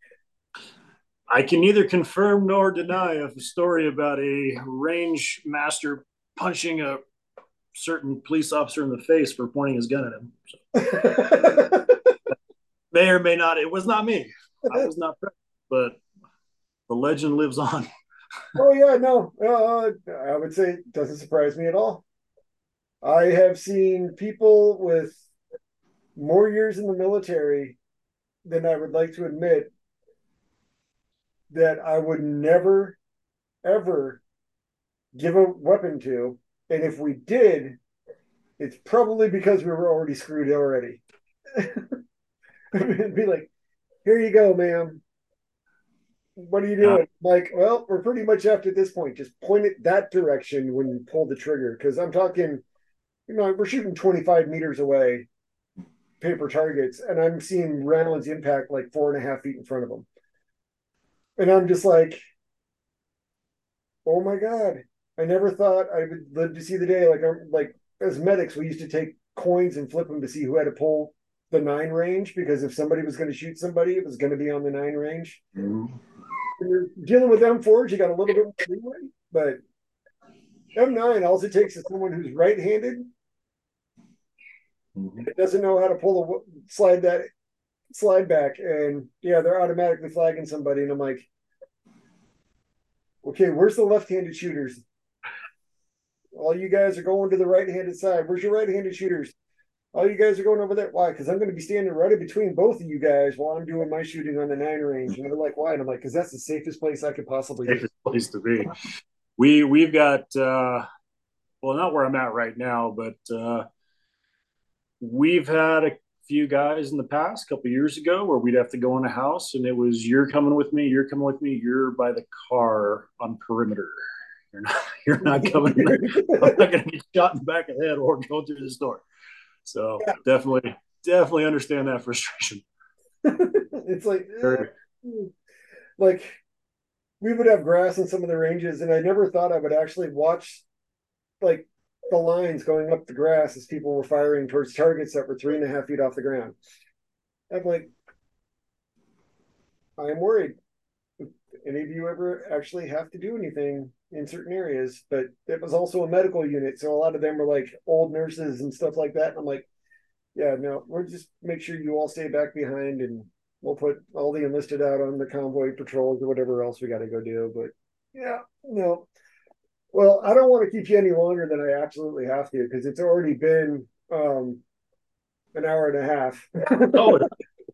I can neither confirm nor deny of a story about a range master punching a certain police officer in the face for pointing his gun at him. So. may or may not. It was not me. I was not present, but the legend lives on. oh yeah, no, uh, I would say it doesn't surprise me at all. I have seen people with more years in the military than I would like to admit that I would never, ever give a weapon to. And if we did, it's probably because we were already screwed already. It'd be like, here you go, ma'am. what are you doing? Uh, like, well, we're pretty much after this point. Just point it that direction when you pull the trigger. Cause I'm talking, you know, we're shooting 25 meters away, paper targets, and I'm seeing rounds impact like four and a half feet in front of them. And I'm just like, oh my God. I never thought I would live to see the day. Like, I'm like, as medics, we used to take coins and flip them to see who had to pull the nine range because if somebody was going to shoot somebody, it was going to be on the nine range. Mm-hmm when you're dealing with M4s, you got a little bit more leeway, but M9, all it takes is someone who's right-handed. Mm-hmm. doesn't know how to pull a slide that slide back, and yeah, they're automatically flagging somebody, and I'm like, okay, where's the left-handed shooters? All you guys are going to the right-handed side. Where's your right-handed shooters? All you guys are going over there. Why? Because I'm going to be standing right in between both of you guys while I'm doing my shooting on the nine range. And they're like, why? And I'm like, because that's the safest place I could possibly safest place to be. We we've got uh, well, not where I'm at right now, but uh, we've had a few guys in the past, a couple years ago, where we'd have to go in a house, and it was you're coming with me, you're coming with me, you're by the car on perimeter. You're not, you're not coming. I'm not going to get shot in the back of the head or go through the door. So yeah. definitely, definitely understand that frustration. it's like, eh, like we would have grass in some of the ranges, and I never thought I would actually watch like the lines going up the grass as people were firing towards targets that were three and a half feet off the ground. I'm like, I am worried. Any of you ever actually have to do anything in certain areas, but it was also a medical unit. So a lot of them were like old nurses and stuff like that. And I'm like, yeah, no, we'll just make sure you all stay back behind and we'll put all the enlisted out on the convoy patrols or whatever else we got to go do. But yeah, no. Well, I don't want to keep you any longer than I absolutely have to because it's already been um, an hour and a half. oh,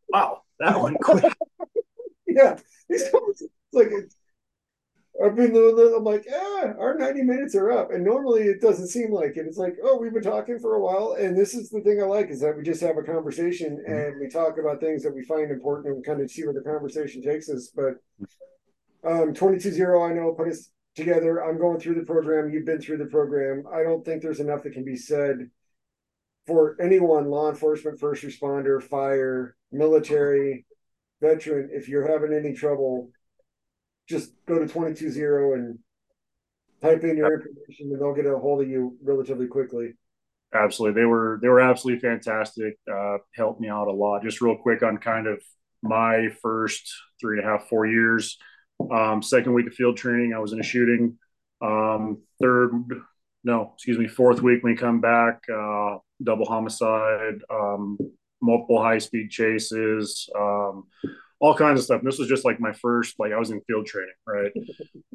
wow. That one quick. yeah. Like, it's, I've been I'm like, ah, our 90 minutes are up. And normally it doesn't seem like it. It's like, oh, we've been talking for a while. And this is the thing I like is that we just have a conversation mm-hmm. and we talk about things that we find important and kind of see where the conversation takes us. But um 22-0, I know put us together. I'm going through the program. You've been through the program. I don't think there's enough that can be said for anyone, law enforcement, first responder, fire, military, veteran, if you're having any trouble just go to 220 and type in your information and they'll get a hold of you relatively quickly. Absolutely. They were they were absolutely fantastic. Uh, helped me out a lot. Just real quick on kind of my first three and a half, four years. Um, second week of field training, I was in a shooting. Um, third, no, excuse me, fourth week when we come back, uh, double homicide, um, multiple high speed chases, um, all kinds of stuff. And this was just like my first, like I was in field training, right?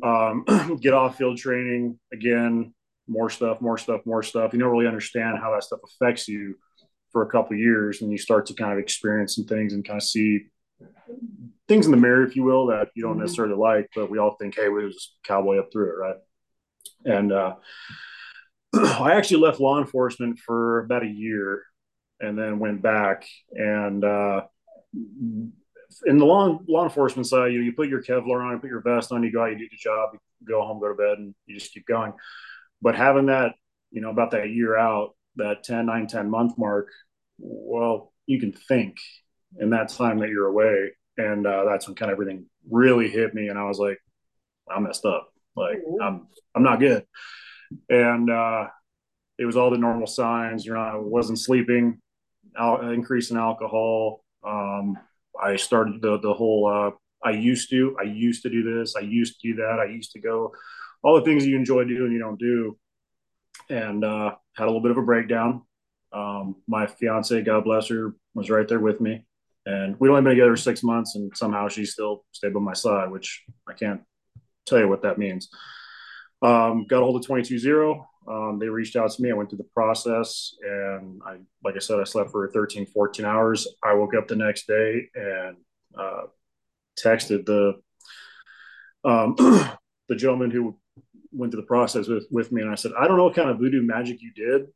Um, get off field training again, more stuff, more stuff, more stuff. You don't really understand how that stuff affects you for a couple years, and you start to kind of experience some things and kind of see things in the mirror, if you will, that you don't mm-hmm. necessarily like, but we all think, hey, we just cowboy up through it, right? And uh, I actually left law enforcement for about a year and then went back and uh, in the law law enforcement side, you you put your Kevlar on, you put your vest on, you go out, you do the job, you go home, go to bed, and you just keep going. But having that, you know, about that year out, that 10, 9, 10 month mark, well, you can think in that time that you're away. And uh, that's when kind of everything really hit me. And I was like, I messed up. Like mm-hmm. I'm, I'm not good. And uh, it was all the normal signs. You know, I wasn't sleeping, al- increase in alcohol, um, I started the the whole uh, I used to I used to do this I used to do that I used to go all the things you enjoy doing you don't do and uh, had a little bit of a breakdown. Um, my fiance, God bless her, was right there with me, and we'd only been together six months, and somehow she still stayed by my side, which I can't tell you what that means. Um, got a hold of 22-0. Um, they reached out to me. I went through the process and I, like I said, I slept for 13, 14 hours. I woke up the next day and uh, texted the, um, the gentleman who went through the process with, with me. And I said, I don't know what kind of voodoo magic you did,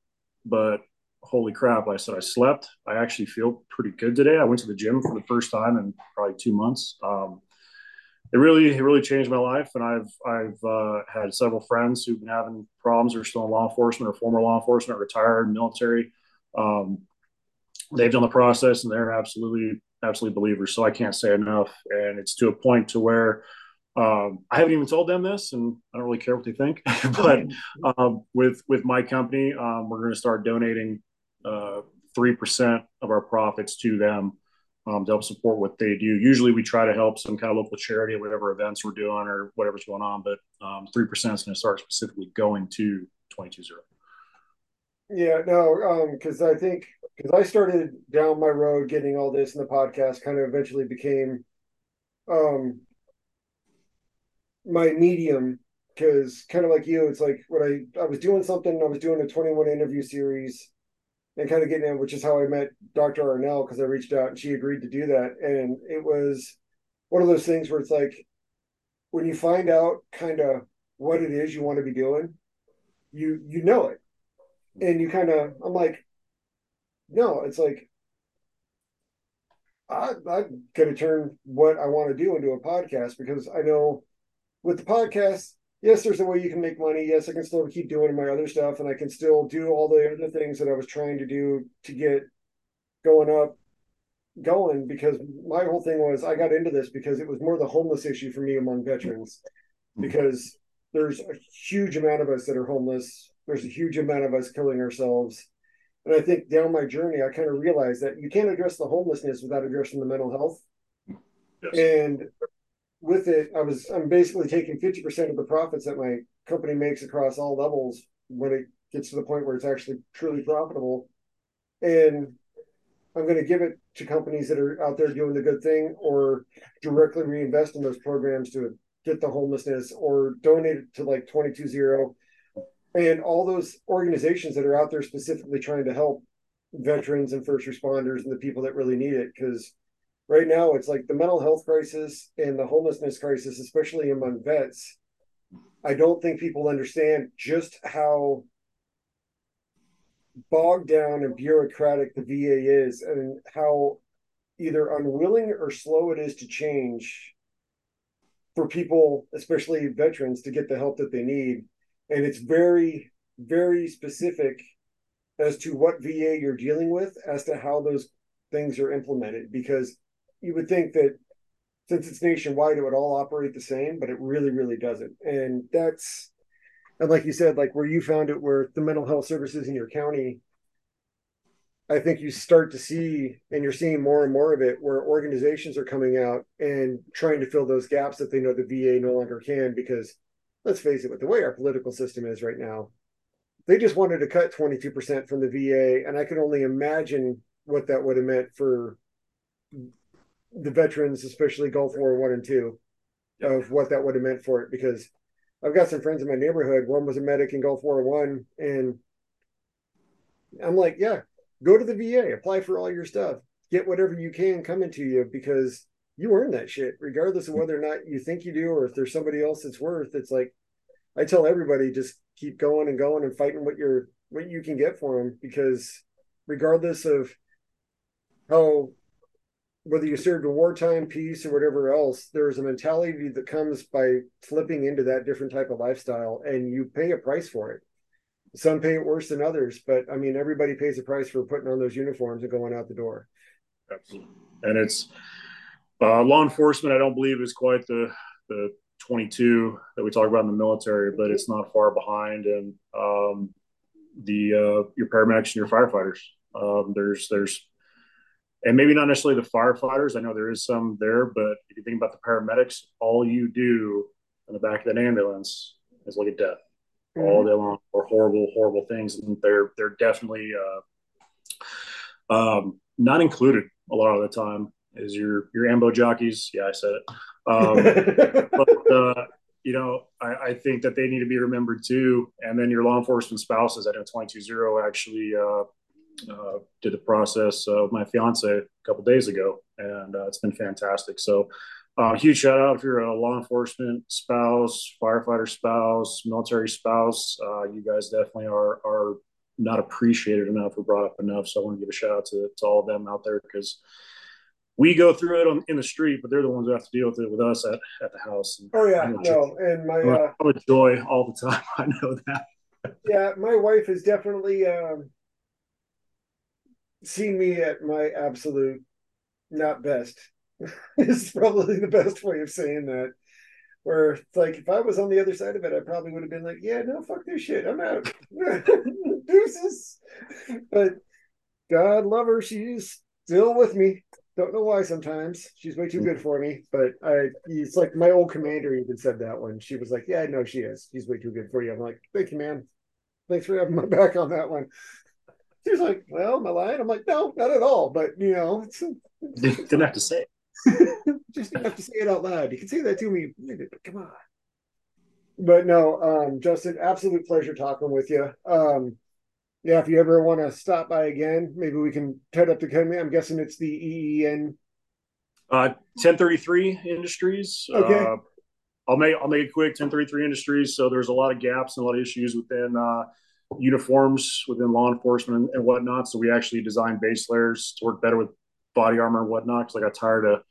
but holy crap. I said, I slept. I actually feel pretty good today. I went to the gym for the first time in probably two months. Um, it really it really changed my life. And I've I've uh, had several friends who've been having problems, or still in law enforcement or former law enforcement, or retired military. Um, they've done the process and they're absolutely absolutely believers. So I can't say enough. And it's to a point to where um, I haven't even told them this, and I don't really care what they think. but um, with with my company, um, we're going to start donating uh, three uh, percent of our profits to them um, to help support what they do. Usually, we try to help some kind of local charity, or whatever events we're doing or whatever's going on. But um, three percent is going to start specifically going to twenty two zero. Yeah, no, because um, I think because I started down my road getting all this, in the podcast kind of eventually became um my medium because kind of like you, it's like when I I was doing something, I was doing a 21 interview series and kind of getting in, which is how I met Dr. Arnell because I reached out and she agreed to do that. And it was one of those things where it's like when you find out kind of what it is you want to be doing, you you know it. And you kind of I'm like, no, it's like I I'm gonna turn what I want to do into a podcast because I know with the podcast, yes, there's a way you can make money. Yes, I can still keep doing my other stuff and I can still do all the other things that I was trying to do to get going up going because my whole thing was I got into this because it was more the homeless issue for me among veterans mm-hmm. because there's a huge amount of us that are homeless. There's a huge amount of us killing ourselves. And I think down my journey, I kind of realized that you can't address the homelessness without addressing the mental health. Yes. And with it, I was I'm basically taking 50% of the profits that my company makes across all levels when it gets to the point where it's actually truly profitable. And I'm going to give it to companies that are out there doing the good thing or directly reinvest in those programs to get the homelessness or donate it to like 220 and all those organizations that are out there specifically trying to help veterans and first responders and the people that really need it because right now it's like the mental health crisis and the homelessness crisis, especially among vets. I don't think people understand just how bogged down and bureaucratic the VA is and how either unwilling or slow it is to change for people, especially veterans, to get the help that they need. And it's very, very specific as to what VA you're dealing with as to how those things are implemented because you would think that since it's nationwide, it would all operate the same, but it really, really doesn't. And that's, and like you said, like where you found it, where the mental health services in your county, I think you start to see, and you're seeing more and more of it, where organizations are coming out and trying to fill those gaps that they know the VA no longer can. Because let's face it, with the way our political system is right now, they just wanted to cut 22% from the VA. And I can only imagine what that would have meant for the veterans, especially Gulf War One and Two, yep. of what that would have meant for it. Because I've got some friends in my neighborhood. One was a medic in Gulf War One, and I'm like, yeah, go to the VA, apply for all your stuff, get whatever you can coming to you because you earn that shit, regardless of whether or not you think you do or if there's somebody else that's worth. It's like I tell everybody, just keep going and going and fighting what you're what you can get for them because regardless of how whether you served a wartime peace or whatever else, there's a mentality that comes by flipping into that different type of lifestyle, and you pay a price for it. Some pay it worse than others, but I mean, everybody pays a price for putting on those uniforms and going out the door. Absolutely. And it's uh, law enforcement. I don't believe is quite the the 22 that we talk about in the military, but it's not far behind. And um, the uh, your paramedics and your firefighters. Um, there's there's and maybe not necessarily the firefighters. I know there is some there, but if you think about the paramedics, all you do in the back of that ambulance is look at death mm-hmm. all day long or horrible, horrible things, and they're they're definitely uh, um, not included a lot of the time. Is your your ambo jockeys? Yeah, I said it. Um, but uh, you know, I, I, think that they need to be remembered too. And then your law enforcement spouses. I know twenty two zero actually uh, uh, did the process uh, with my fiance a couple days ago, and uh, it's been fantastic. So, uh, huge shout out if you're a law enforcement spouse, firefighter spouse, military spouse. Uh, you guys definitely are are not appreciated enough or brought up enough. So I want to give a shout out to, to all of them out there because we go through it on, in the street, but they're the ones who have to deal with it with us at, at the house. And oh yeah, no, and my uh, joy all the time. I know that. yeah, my wife is definitely um, seen me at my absolute not best. is probably the best way of saying that. Where it's like if I was on the other side of it, I probably would have been like, "Yeah, no, fuck this shit, I'm out." Deuces. But God love her, she's still with me. Don't know why sometimes. She's way too good for me. But I it's like my old commander even said that one. She was like, Yeah, I know she is. She's way too good for you. I'm like, Thank you, man. Thanks for having my back on that one. She's like, Well, am I lying? I'm like, No, not at all. But you know, it's, didn't have to say it. Just didn't have to say it out loud. You can say that to me. Come on. But no, um, Justin, absolute pleasure talking with you. Um, yeah, if you ever want to stop by again, maybe we can head up to Kenley. I'm guessing it's the EEN. Uh, 1033 Industries. Okay. Uh, I'll make I'll make it quick. 1033 Industries. So there's a lot of gaps and a lot of issues within uh, uniforms within law enforcement and, and, whatnot. So we actually designed base layers to work better with body armor and whatnot. Because I got tired of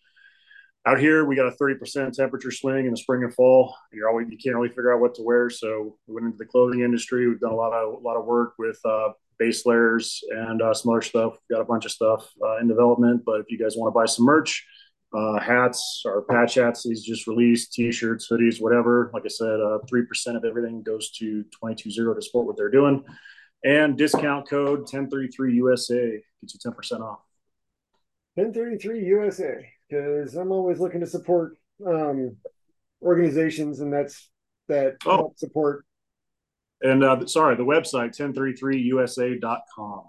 out here we got a 30% temperature swing in the spring and fall you're always you can't really figure out what to wear so we went into the clothing industry we've done a lot of a lot of work with uh, base layers and uh, some other stuff we've got a bunch of stuff uh, in development but if you guys want to buy some merch uh, hats or patch hats these just released t-shirts hoodies whatever like i said 3% uh, of everything goes to 220 to support what they're doing and discount code 1033 usa gets you 10% off 1033 usa because I'm always looking to support um, organizations, and that's that oh. help support. And uh, sorry, the website 1033usa.com.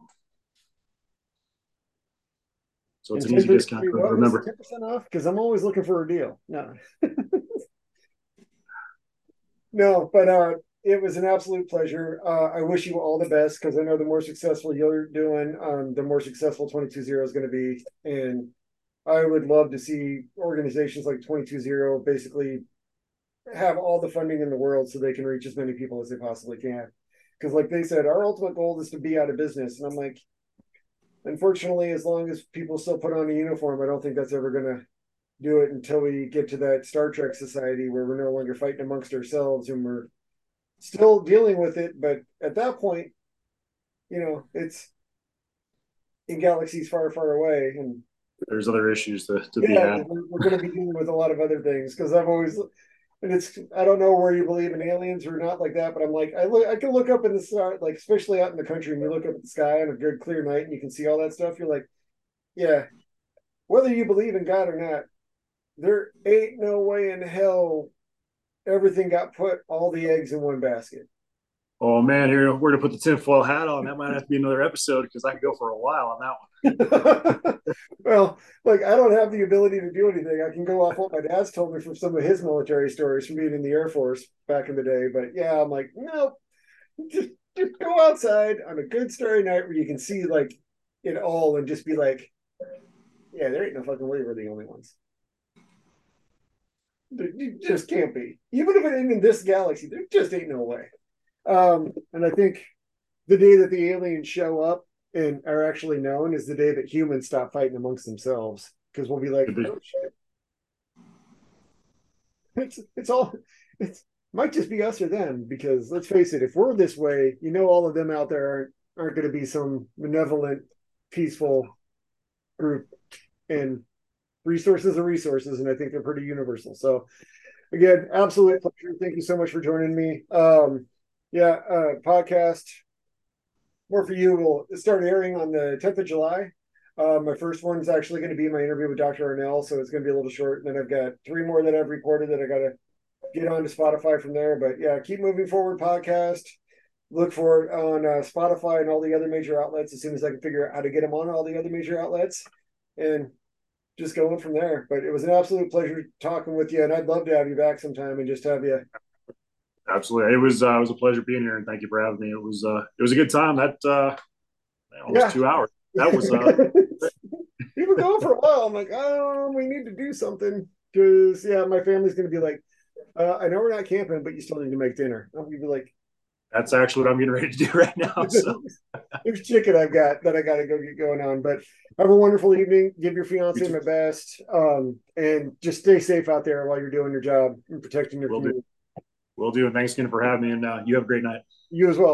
So it's and an easy discount code. Remember, ten percent off because I'm always looking for a deal. No, no, but uh, it was an absolute pleasure. Uh, I wish you all the best because I know the more successful you're doing, um, the more successful 220 is going to be. And I would love to see organizations like 220 basically have all the funding in the world so they can reach as many people as they possibly can. Because, like they said, our ultimate goal is to be out of business. And I'm like, unfortunately, as long as people still put on a uniform, I don't think that's ever going to do it until we get to that Star Trek society where we're no longer fighting amongst ourselves and we're still dealing with it. But at that point, you know, it's in galaxies far, far away. And there's other issues to, to yeah, be had. We're, we're going to be dealing with a lot of other things because I've always, and it's I don't know where you believe in aliens or not like that, but I'm like I look I can look up in the sky, like especially out in the country, and you look up at the sky on a good clear night and you can see all that stuff. You're like, yeah, whether you believe in God or not, there ain't no way in hell everything got put all the eggs in one basket. Oh man, here we're gonna put the tinfoil hat on. That might have to be another episode because I can go for a while on that one. well, like I don't have the ability to do anything. I can go off what my dad's told me from some of his military stories from being in the Air Force back in the day. But yeah, I'm like, no, just just go outside on a good starry night where you can see like it all and just be like, yeah, there ain't no fucking way we're the only ones. You just can't be. Even if it ain't in this galaxy, there just ain't no way. Um, and I think the day that the aliens show up and are actually known is the day that humans stop fighting amongst themselves because we'll be like, oh, shit. It's it's all it's might just be us or them because let's face it, if we're this way, you know, all of them out there aren't aren't going to be some benevolent, peaceful group, and resources are resources, and I think they're pretty universal. So, again, absolute pleasure. Thank you so much for joining me. Um, yeah, uh, podcast more for you will start airing on the 10th of July. Uh, my first one's actually going to be my interview with Dr. Arnell, so it's going to be a little short. And then I've got three more that I've recorded that I got to get on to Spotify from there. But yeah, keep moving forward podcast. Look for it on uh, Spotify and all the other major outlets as soon as I can figure out how to get them on all the other major outlets, and just going from there. But it was an absolute pleasure talking with you, and I'd love to have you back sometime and just have you Absolutely. It was uh, it was a pleasure being here, and thank you for having me. It was uh, it was a good time. That uh, almost yeah. two hours. That was. Uh, we were going for a while. I'm like, oh, we need to do something because yeah, my family's gonna be like, uh, I know we're not camping, but you still need to make dinner. I'm gonna be like, that's actually what I'm getting ready to do right now. So. There's chicken I've got that I got to go get going on. But have a wonderful evening. Give your fiance my best, um, and just stay safe out there while you're doing your job and protecting your Will community. Do. Will do. And thanks again for having me. And uh, you have a great night. You as well.